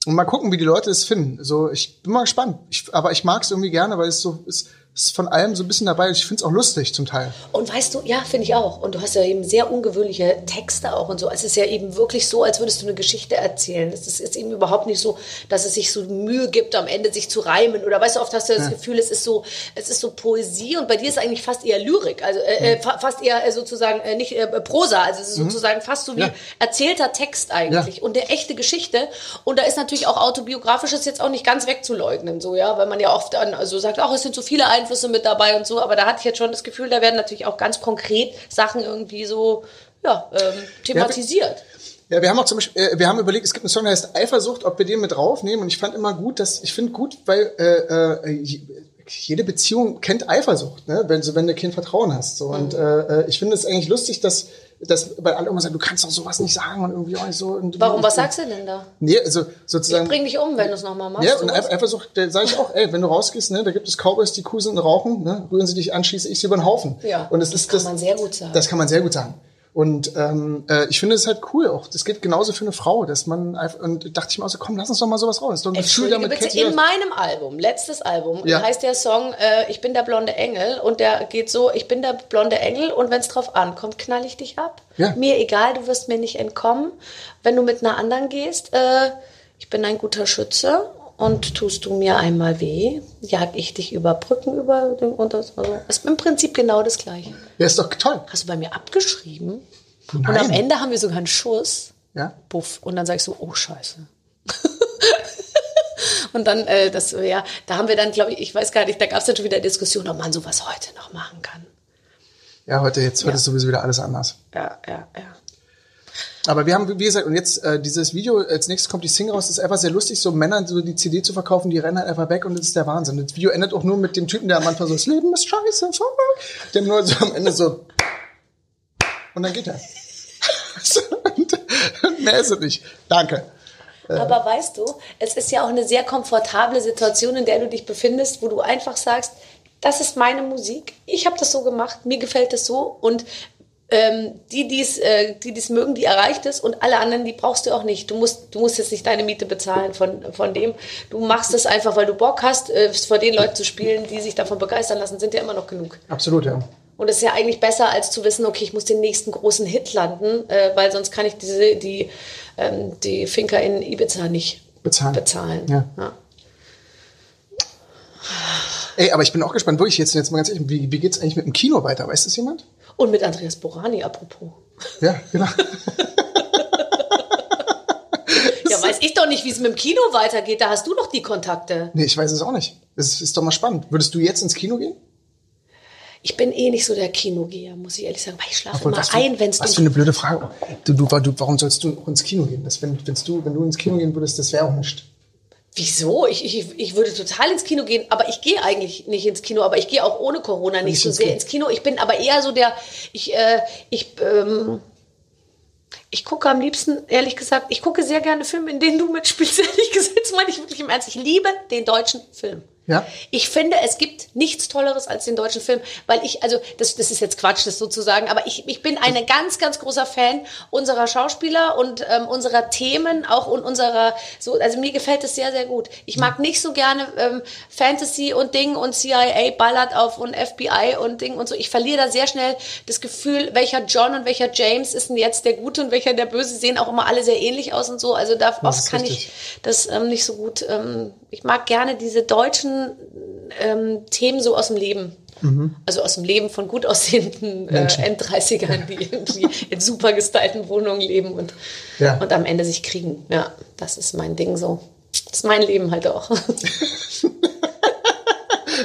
Und mal gucken, wie die Leute es finden. So, ich bin mal gespannt. Ich, aber ich mag es irgendwie gerne, weil es so ist, ist von allem so ein bisschen dabei. Ich finde es auch lustig zum Teil. Und weißt du, ja, finde ich auch. Und du hast ja eben sehr ungewöhnliche Texte auch und so. Es ist ja eben wirklich so, als würdest du eine Geschichte erzählen. Es ist, ist eben überhaupt nicht so, dass es sich so Mühe gibt, am Ende sich zu reimen. Oder weißt du, oft hast du das Gefühl, es ist so, es ist so Poesie und bei dir ist eigentlich fast eher Lyrik. Also äh, fa fast eher äh, sozusagen äh, nicht äh, Prosa. Also es ist sozusagen fast so wie Ja. erzählter Text eigentlich Ja. und eine echte Geschichte. Und da ist natürlich auch autobiografisches jetzt auch nicht ganz wegzuleugnen, so ja, weil man ja oft dann also sagt, ach, es sind so viele Einflüsse mit dabei und so. Aber da hatte ich jetzt schon das Gefühl, da werden natürlich auch ganz konkret Sachen irgendwie so ja ähm, thematisiert. Ja, wir haben auch zum Beispiel, äh, wir haben überlegt, es gibt einen Song, der heißt Eifersucht, ob wir den mit draufnehmen. Und ich fand immer gut, dass ich finde gut, weil äh, äh, je- jede Beziehung kennt Eifersucht, ne? wenn, so, wenn du kein Vertrauen hast. So. Und Mhm. äh, äh, ich finde es eigentlich lustig, dass, dass weil alle immer sagen, du kannst doch sowas nicht sagen und irgendwie auch nicht so. Und, Warum, was sagst du denn da? Nee, also sozusagen. Bring dich um, wenn du es nochmal machst. Ja, und sowas. Eif- Eifersucht, da sage ich auch, ey, wenn du rausgehst, ne, da gibt es Cowboys, die cool sind und rauchen, ne, rühren sie dich an, schieße ich sie über den Haufen. Ja, und es das ist kann man sehr gut sagen. Das kann man sehr gut sagen. Und ähm, äh, ich finde es halt cool auch. Das geht genauso für eine Frau, dass man einfach, und dachte ich mir auch so, komm, lass uns doch mal sowas raus. Das ist doch ein Gefühl damit. bitte, in meinem Album, letztes Album, Ja. heißt der Song äh, Ich bin der blonde Engel und der geht so, ich bin der blonde Engel und wenn es drauf ankommt, knall ich dich ab. Ja. Mir egal, du wirst mir nicht entkommen. Wenn du mit einer anderen gehst, äh, ich bin ein guter Schütze und tust du mir einmal weh, jag ich dich über Brücken über den und das, also, ist im Prinzip genau das gleiche. Ja, ist doch toll. Hast du bei mir abgeschrieben? Und Nein. am Ende haben wir sogar einen Schuss. Ja. Buff. Und dann sag ich so, oh Scheiße. <laughs> und dann, äh, das, ja, da haben wir dann, glaube ich, ich weiß gar nicht, da gab es dann schon wieder Diskussion, ob man sowas heute noch machen kann. Ja, heute, jetzt, heute Ja. ist sowieso wieder alles anders. Ja, ja, ja. Aber wir haben, wie gesagt, und jetzt äh, dieses Video, als nächstes kommt die Single raus, ist einfach sehr lustig, so Männern so die CD zu verkaufen, die rennen halt einfach weg und das ist der Wahnsinn. Das Video endet auch nur mit dem Typen, der am Anfang so, das Leben ist scheiße, dem nur so am Ende so und dann geht er. <laughs> mehr ist es nicht. Danke. Aber weißt du, es ist ja auch eine sehr komfortable Situation, in der du dich befindest, wo du einfach sagst, das ist meine Musik, ich habe das so gemacht, mir gefällt das so und ähm, die, die's, äh, die dies mögen, die erreicht es und alle anderen, die brauchst du auch nicht. Du musst, du musst jetzt nicht deine Miete bezahlen von, von dem. Du machst es einfach, weil du Bock hast, äh, vor den Leuten zu spielen, die sich davon begeistern lassen, sind ja immer noch genug. Absolut, ja. Und es ist ja eigentlich besser, als zu wissen, okay, ich muss den nächsten großen Hit landen, äh, weil sonst kann ich diese, die, ähm, die Finker in Ibiza nicht Bezahlen. bezahlen. Ja. Ja. Ey, aber ich bin auch gespannt, wirklich jetzt, jetzt mal ganz ehrlich, wie, wie geht's eigentlich mit dem Kino weiter? Weiß das jemand? Und mit Andreas Borani, apropos. Ja, genau. <laughs> Ja, weiß ich doch nicht, wie es mit dem Kino weitergeht. Da hast du doch die Kontakte. Nee, ich weiß es auch nicht. Das ist doch mal spannend. Würdest du jetzt ins Kino gehen? Ich bin eh nicht so der Kinogeher, muss ich ehrlich sagen, weil ich schlafe Obwohl, immer ein, wenn es was für eine blöde Frage. Du, du, du, warum sollst du auch ins Kino gehen? Das, wenn, du, wenn du ins Kino gehen würdest, das wäre auch nicht. Wieso? Ich, ich, ich würde total ins Kino gehen, aber ich gehe eigentlich nicht ins Kino, aber ich gehe auch ohne Corona nicht Nicht so ins sehr Kino. ins Kino. Ich bin aber eher so der, ich, äh, ich, ähm, ich gucke am liebsten, ehrlich gesagt, ich gucke sehr gerne Filme, in denen du mitspielst, <laughs> ehrlich gesagt, das meine ich wirklich im Ernst. Ich liebe den deutschen Film. Ja? Ich finde, es gibt nichts Tolleres als den deutschen Film, weil ich, also das, das ist jetzt Quatsch, das sozusagen, aber ich, ich bin ein ganz, ganz großer Fan unserer Schauspieler und ähm, unserer Themen, auch und unserer, so, also mir gefällt es sehr, sehr gut. Ich mag nicht so gerne ähm, Fantasy und Ding und CIA ballert auf und FBI und Ding und so. Ich verliere da sehr schnell das Gefühl, welcher John und welcher James ist denn jetzt der Gute und welcher der Böse, Sie sehen auch immer alle sehr ähnlich aus und so. Also da oft kann richtig. ich das ähm, nicht so gut. Ähm, ich mag gerne diese deutschen ähm, Themen so aus dem Leben. Mhm. Also aus dem Leben von gut aussehenden äh. End-30ern, die irgendwie <laughs> in super gestylten Wohnungen leben und, Ja. und am Ende sich kriegen. Ja, das ist mein Ding so. Das ist mein Leben halt auch. <laughs>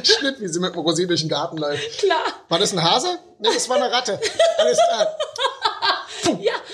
Schnitt, wie sie mit dem den Garten läuft. Klar. War das ein Hase? Nee, das war eine Ratte. Alles klar.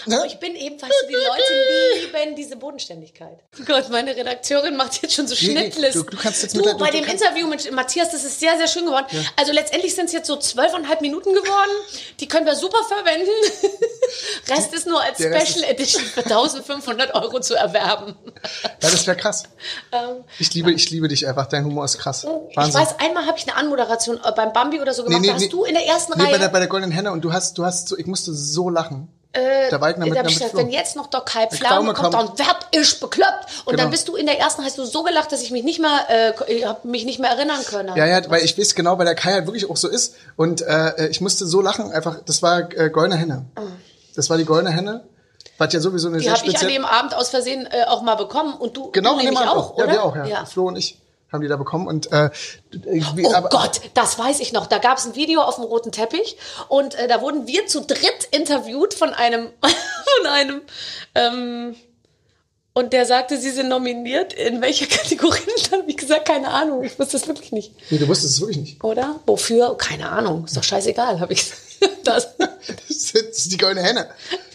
Ja, Ne? aber ich bin eben, weißt du, die Leute lieben diese Bodenständigkeit. Oh Gott, meine Redakteurin macht jetzt schon so Nee, nee, Schnittlisten. du- du kannst jetzt du, mit der- du- bei du dem kannst- Interview mit Matthias, das ist sehr, sehr schön geworden. Also letztendlich sind es jetzt so zwölfeinhalb Minuten geworden. Die können wir super verwenden. <laughs> Rest ist nur als Der Special Edition für 1500 Euro zu erwerben. Ja, das wäre krass. Ähm, Ich liebe, ich liebe dich einfach. Dein Humor ist krass. ich Wahnsinn. weiß, einmal habe ich eine Anmoderation äh, beim Bambi oder so gemacht. da hast du in der ersten nee, Reihe. Bei der, bei der Goldenen Henne und du hast, du hast so, ich musste so lachen. Äh, der Waldner mit, hab ich gesagt, wenn jetzt noch der Kai Der Pflaume kommt, dann werd ich bekloppt. Und Genau. dann bist du in der ersten, hast du so gelacht, dass ich mich nicht mehr, äh, ich hab mich nicht mehr erinnern können. Ja, ja, weil ich weiß genau, weil der Kai halt wirklich auch so ist. Und äh, ich musste so lachen, einfach, das war äh, Goldene Henne. Das war die Goldene Henne. Was ja sowieso eine Die sehr habe ich an spezielle... dem Abend aus Versehen äh, auch mal bekommen und du, Genau, du nämlich Abend auch, Ja, oder? wir auch, ja. Flo und ich haben die da bekommen. Und äh, wie, Oh Gott, das weiß ich noch. Da gab es ein Video auf dem roten Teppich und äh, da wurden wir zu dritt interviewt von einem, <laughs> von einem, ähm, und der sagte, sie sind nominiert. In welcher Kategorie? <laughs> Dann habe ich gesagt, keine Ahnung. Ich wusste es wirklich nicht. Nee, du wusstest es wirklich nicht. Oder? Wofür? Keine Ahnung. Ist doch scheißegal, habe ich gesagt. <laughs> Das. Das ist die Goldene Henne.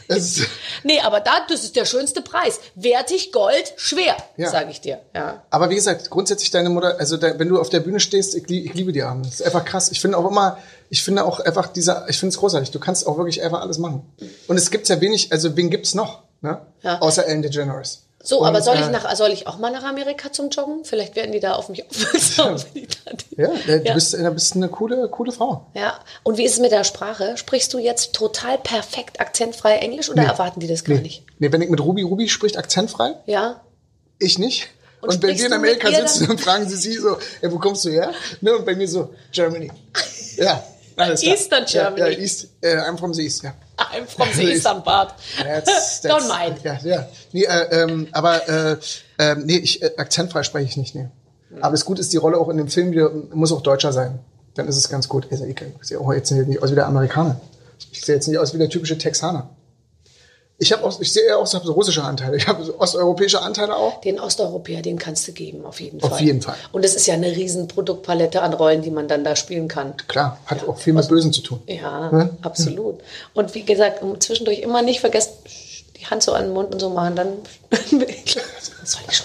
Das ist, Nee, aber da, das ist der schönste Preis. Wertig, Gold, schwer, Ja. sage ich dir. Ja. aber wie gesagt, grundsätzlich deine Mutter, also da, wenn du auf der Bühne stehst, ich, ich liebe die Abende. Das ist einfach krass. Ich finde auch immer, ich finde auch einfach dieser, ich finde es großartig. Du kannst auch wirklich einfach alles machen. Und es gibt ja wenig, also wen gibt's noch? Ne? Ja. Außer Ellen DeGeneres. So, Und, aber soll ich äh, nach, soll ich auch mal nach Amerika zum Joggen? Vielleicht werden die da auf mich aufmerksam. ich die- Ja, äh, du Ja. bist, äh, bist eine coole, coole Frau. Ja. Und wie ist es mit der Sprache? Sprichst du jetzt total perfekt akzentfrei Englisch oder erwarten die das gar nicht? Nee, wenn ich mit Ruby, Ruby spricht akzentfrei, Ja. ich nicht. Und Und, wenn wir in du Amerika sitzen, dann? dann fragen sie sie so, ja, wo kommst du her? Ne, und bei mir so, Germany. <laughs> Ja, alles klar. Eastern Germany. Ja, ja East, äh, I'm from the East, ja. <laughs> I'm from the <laughs> Eastern Part. That's, <laughs> that's, Don't mind. Ja, ja. Nee, äh, ähm, aber äh, ähm, nee, ich, äh, akzentfrei spreche ich nicht, nee. Aber das Gute ist, die Rolle auch in dem Film wieder, muss auch Deutscher sein. Dann ist es ganz gut. Also, ich sehe auch jetzt nicht aus wie der Amerikaner. Ich sehe jetzt nicht aus wie der typische Texaner. Ich habe auch, ich sehe auch so russische Anteile. Ich habe so osteuropäische Anteile auch. Den Osteuropäer, den kannst du geben, auf jeden Auf Fall. jeden Fall. Und es ist ja eine riesen Produktpalette an Rollen, die man dann da spielen kann. Klar, hat auch viel mit Bösen zu tun. Ja, Ne? absolut. Und wie gesagt, zwischendurch immer nicht vergessen, die Hand so an den Mund und so machen, dann ich <laughs> soll ich schon.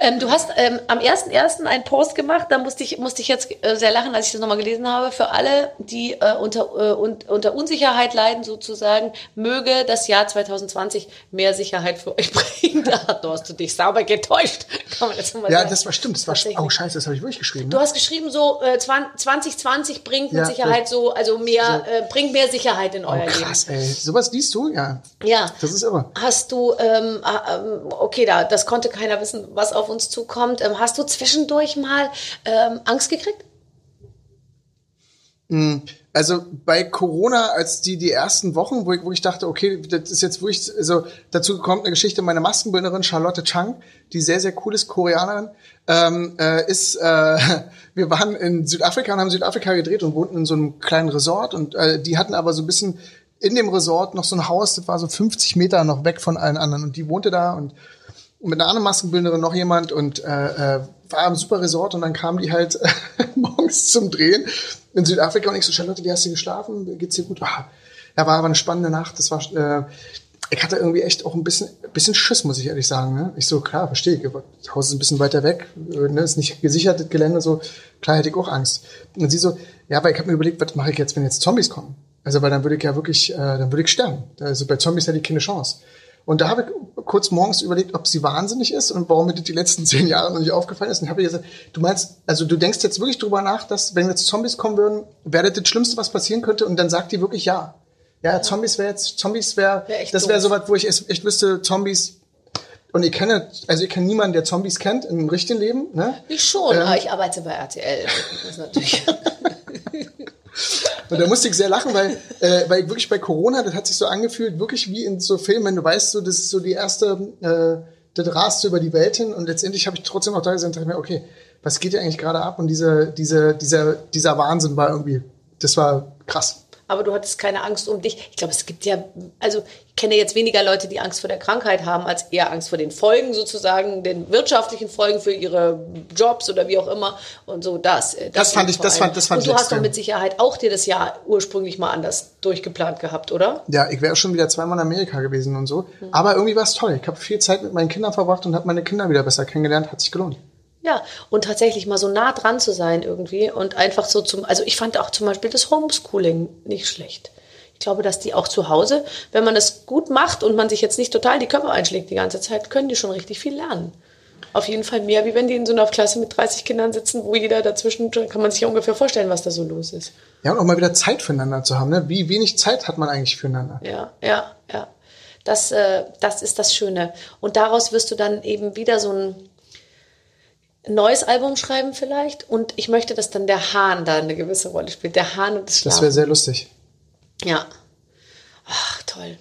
Ähm, du hast ähm, am 1.1. einen Post gemacht, da musste ich, musste ich jetzt äh, sehr lachen, als ich das nochmal gelesen habe. Für alle, die äh, unter, äh, un, unter Unsicherheit leiden, sozusagen, möge das Jahr 2020 mehr Sicherheit für euch <laughs> bringen. Da hast du dich sauber getäuscht. <laughs> Das Ja, sagen. das war stimmt. Das war oh scheiße, das habe ich wirklich geschrieben. Du Ne? hast geschrieben, so äh, 2020 bringt mit Ja, Sicherheit so, also mehr, So. äh, bringt mehr Sicherheit in euer Oh, Leben. krass, ey. Sowas liest du? Ja. Ja. Das ist irre. Hast du, ähm, äh, ähm, okay, da, das konnte keiner wissen, was auf uns zukommt. Ähm, hast du zwischendurch mal ähm, Angst gekriegt? Also bei Corona, als die die ersten Wochen, wo ich, wo ich dachte, okay, das ist jetzt wirklich, also dazu kommt eine Geschichte, meine Maskenbildnerin Charlotte Chang, die sehr, sehr cool ist, Koreanerin, ähm, äh, ist, äh, <laughs> wir waren in Südafrika und haben Südafrika gedreht und wohnten in so einem kleinen Resort und äh, die hatten aber so ein bisschen in dem Resort noch so ein Haus, das war so 50 Meter noch weg von allen anderen und die wohnte da und und mit einer anderen Maskenbildnerin noch jemand und äh, äh, war im super Resort und dann kamen die halt <laughs> morgens zum Drehen in Südafrika und ich so, Charlotte, wie hast du geschlafen? Geht's dir gut? Ah, ja, war aber eine spannende Nacht. Das war, äh, ich hatte irgendwie echt auch ein bisschen, bisschen Schiss, muss ich ehrlich sagen. Ne? Ich so, klar, verstehe ich. Das Haus ist ein bisschen weiter weg, äh, ne? ist nicht gesichert, das Gelände, so, klar hätte ich auch Angst. Und sie so, ja, aber ich habe mir überlegt, was mache ich jetzt, wenn jetzt Zombies kommen? Also, weil dann würde ich ja wirklich, äh, dann würde ich sterben. Also bei Zombies hätte ich keine Chance. Und da habe ich kurz morgens überlegt, ob sie wahnsinnig ist und warum mir das die letzten <laughs> zehn Jahre noch nicht aufgefallen ist. Und habe ihr gesagt, du meinst, also du denkst jetzt wirklich drüber nach, dass wenn jetzt Zombies kommen würden, wäre das das Schlimmste, was passieren könnte? Und dann sagt die wirklich ja. Ja, Zombies wäre jetzt, Zombies wäre, Wär das wäre doof. so was, wo ich echt, echt wüsste, Zombies, und ich kenne, also ich kenne niemanden, der Zombies kennt im richtigen Leben, ne? Ich schon, Ähm. aber ich arbeite bei RTL. Das ist natürlich. <laughs> <laughs> Und da musste ich sehr lachen, weil, äh, weil ich wirklich bei Corona, das hat sich so angefühlt, wirklich wie in so Filmen, wenn du weißt, so, das ist so die erste, äh, das rast so über die Welt hin und letztendlich habe ich trotzdem noch da gesessen und dachte mir, okay, was geht hier eigentlich gerade ab? Und diese, diese, dieser, dieser Wahnsinn war irgendwie, das war krass. Aber du hattest keine Angst um dich. Ich glaube, es gibt ja, also ich kenne jetzt weniger Leute, die Angst vor der Krankheit haben, als eher Angst vor den Folgen sozusagen, den wirtschaftlichen Folgen für ihre Jobs oder wie auch immer und so das. äh, Das fand liegt ich- das fand- das fand Und ich du hast doch mit Sicherheit auch dir das Jahr ursprünglich mal anders durchgeplant gehabt, oder? Ja, ich wäre schon wieder zweimal in Amerika gewesen und so. Aber irgendwie war es toll. Ich habe viel Zeit mit meinen Kindern verbracht und habe meine Kinder wieder besser kennengelernt. Hat sich gelohnt. Ja, und tatsächlich mal so nah dran zu sein irgendwie und einfach so zum, also ich fand auch zum Beispiel das Homeschooling nicht schlecht. Ich glaube, dass die auch zu Hause, wenn man das gut macht und man sich jetzt nicht total die Köpfe einschlägt die ganze Zeit, können die schon richtig viel lernen. Auf jeden Fall mehr, wie wenn die in so einer Klasse mit 30 Kindern sitzen, wo jeder dazwischen, kann man sich ja ungefähr vorstellen, was da so los ist. Ja, und auch mal wieder Zeit füreinander zu haben. Ne? Wie wenig Zeit hat man eigentlich füreinander? Ja, ja, ja. Das, äh, das ist das Schöne. Und daraus wirst du dann eben wieder so ein neues Album schreiben vielleicht. Und ich möchte, dass dann der Hahn da eine gewisse Rolle spielt. Der Hahn und das Das Schlafen. wäre sehr lustig. Ja. Ach, toll.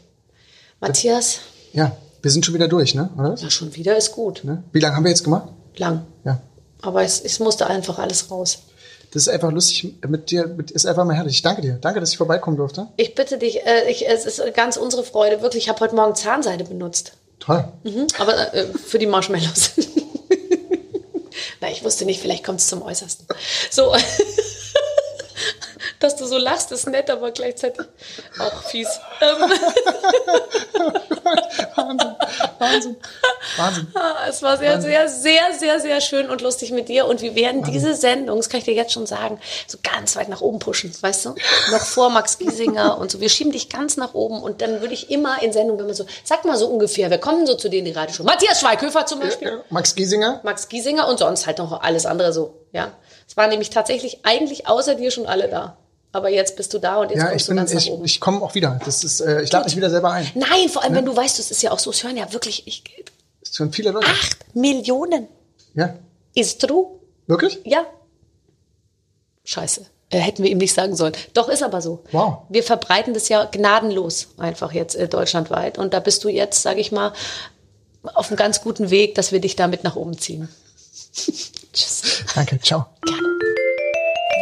Matthias, Ja, wir sind schon wieder durch, ne? Oder? ja, schon wieder ist gut. Ne? Wie lange haben wir jetzt gemacht? Lang. Ja. Aber es, es musste einfach alles raus. Das ist einfach lustig mit dir, mit, ist einfach mal herrlich. Ich danke dir. Danke, dass ich vorbeikommen durfte. Ich bitte dich, äh, ich, es ist ganz unsere Freude, wirklich. Ich habe heute Morgen Zahnseide benutzt. Toll. Mhm, aber äh, für die Marshmallows. <laughs> Na, ich wusste nicht, vielleicht kommt es zum Äußersten. So, <laughs> dass du so lachst, ist nett, aber gleichzeitig auch fies. Ähm, Wahnsinn. Wahnsinn. Wahnsinn. es war sehr, sehr, sehr, sehr, sehr schön und lustig mit dir. Und wir werden diese Sendung, das kann ich dir jetzt schon sagen, so ganz weit nach oben pushen, weißt du? Noch vor Max Giesinger und so. Wir schieben dich ganz nach oben und dann würde ich immer in Sendung, wenn man so, sag mal so ungefähr, wer kommen so zu denen die Radioshow? Matthias Schweighöfer zum Beispiel. Ja, Max Giesinger. Max Giesinger und sonst halt noch alles andere so, ja. Es waren nämlich tatsächlich eigentlich außer dir schon alle da. Aber jetzt bist du da und jetzt Ja, kommst ich du bin, ganz nach ich, oben. ich komme auch wieder. Das ist, äh, ich lade mich wieder selber ein. Nein, vor allem, wenn du weißt, es ist ja auch so, es hören ja wirklich ich, Das sind viele Leute. acht Millionen. Ja. Ist true? Wirklich? Ja. Scheiße. Äh, hätten wir ihm nicht sagen sollen. Doch, ist aber so. Wow. Wir verbreiten das ja gnadenlos einfach jetzt äh, deutschlandweit. Und da bist du jetzt, sage ich mal, auf einem ganz guten Weg, dass wir dich damit nach oben ziehen. <laughs> Tschüss. Danke. Ciao.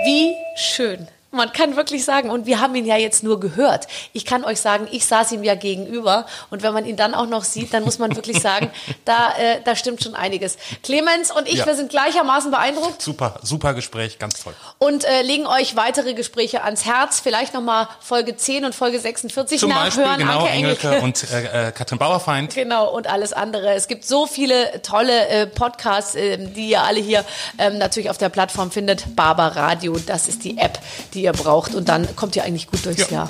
Wie schön, Man kann wirklich sagen, und wir haben ihn ja jetzt nur gehört. Ich kann euch sagen, ich saß ihm ja gegenüber. Und wenn man ihn dann auch noch sieht, dann muss man wirklich sagen, <laughs> da, äh, da stimmt schon einiges. Clemens und ich, Ja. wir sind gleichermaßen beeindruckt Super, super Gespräch, ganz toll. und äh, legen euch weitere Gespräche ans Herz. Vielleicht nochmal Folge 10 und Folge 46 Zum Beispiel, nachhören. genau, Anke Engelke Engelke. und äh, äh, Katrin Bauerfeind. Genau, und alles andere. Es gibt so viele tolle äh, Podcasts, ähm, die ihr alle hier ähm, natürlich auf der Plattform findet. Barber Radio, das ist die App, die ihr braucht. Und dann kommt ihr eigentlich gut durchs Ja. Jahr.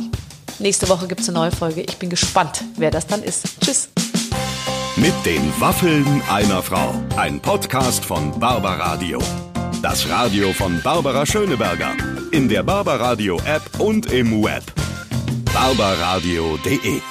Nächste Woche gibt's eine neue Folge. Ich bin gespannt, wer das dann ist. Tschüss. Mit den Waffeln einer Frau. Ein Podcast von Barbaradio. Das Radio von Barbara Schöneberger. In der Barbaradio App und im Web. barbaradio.de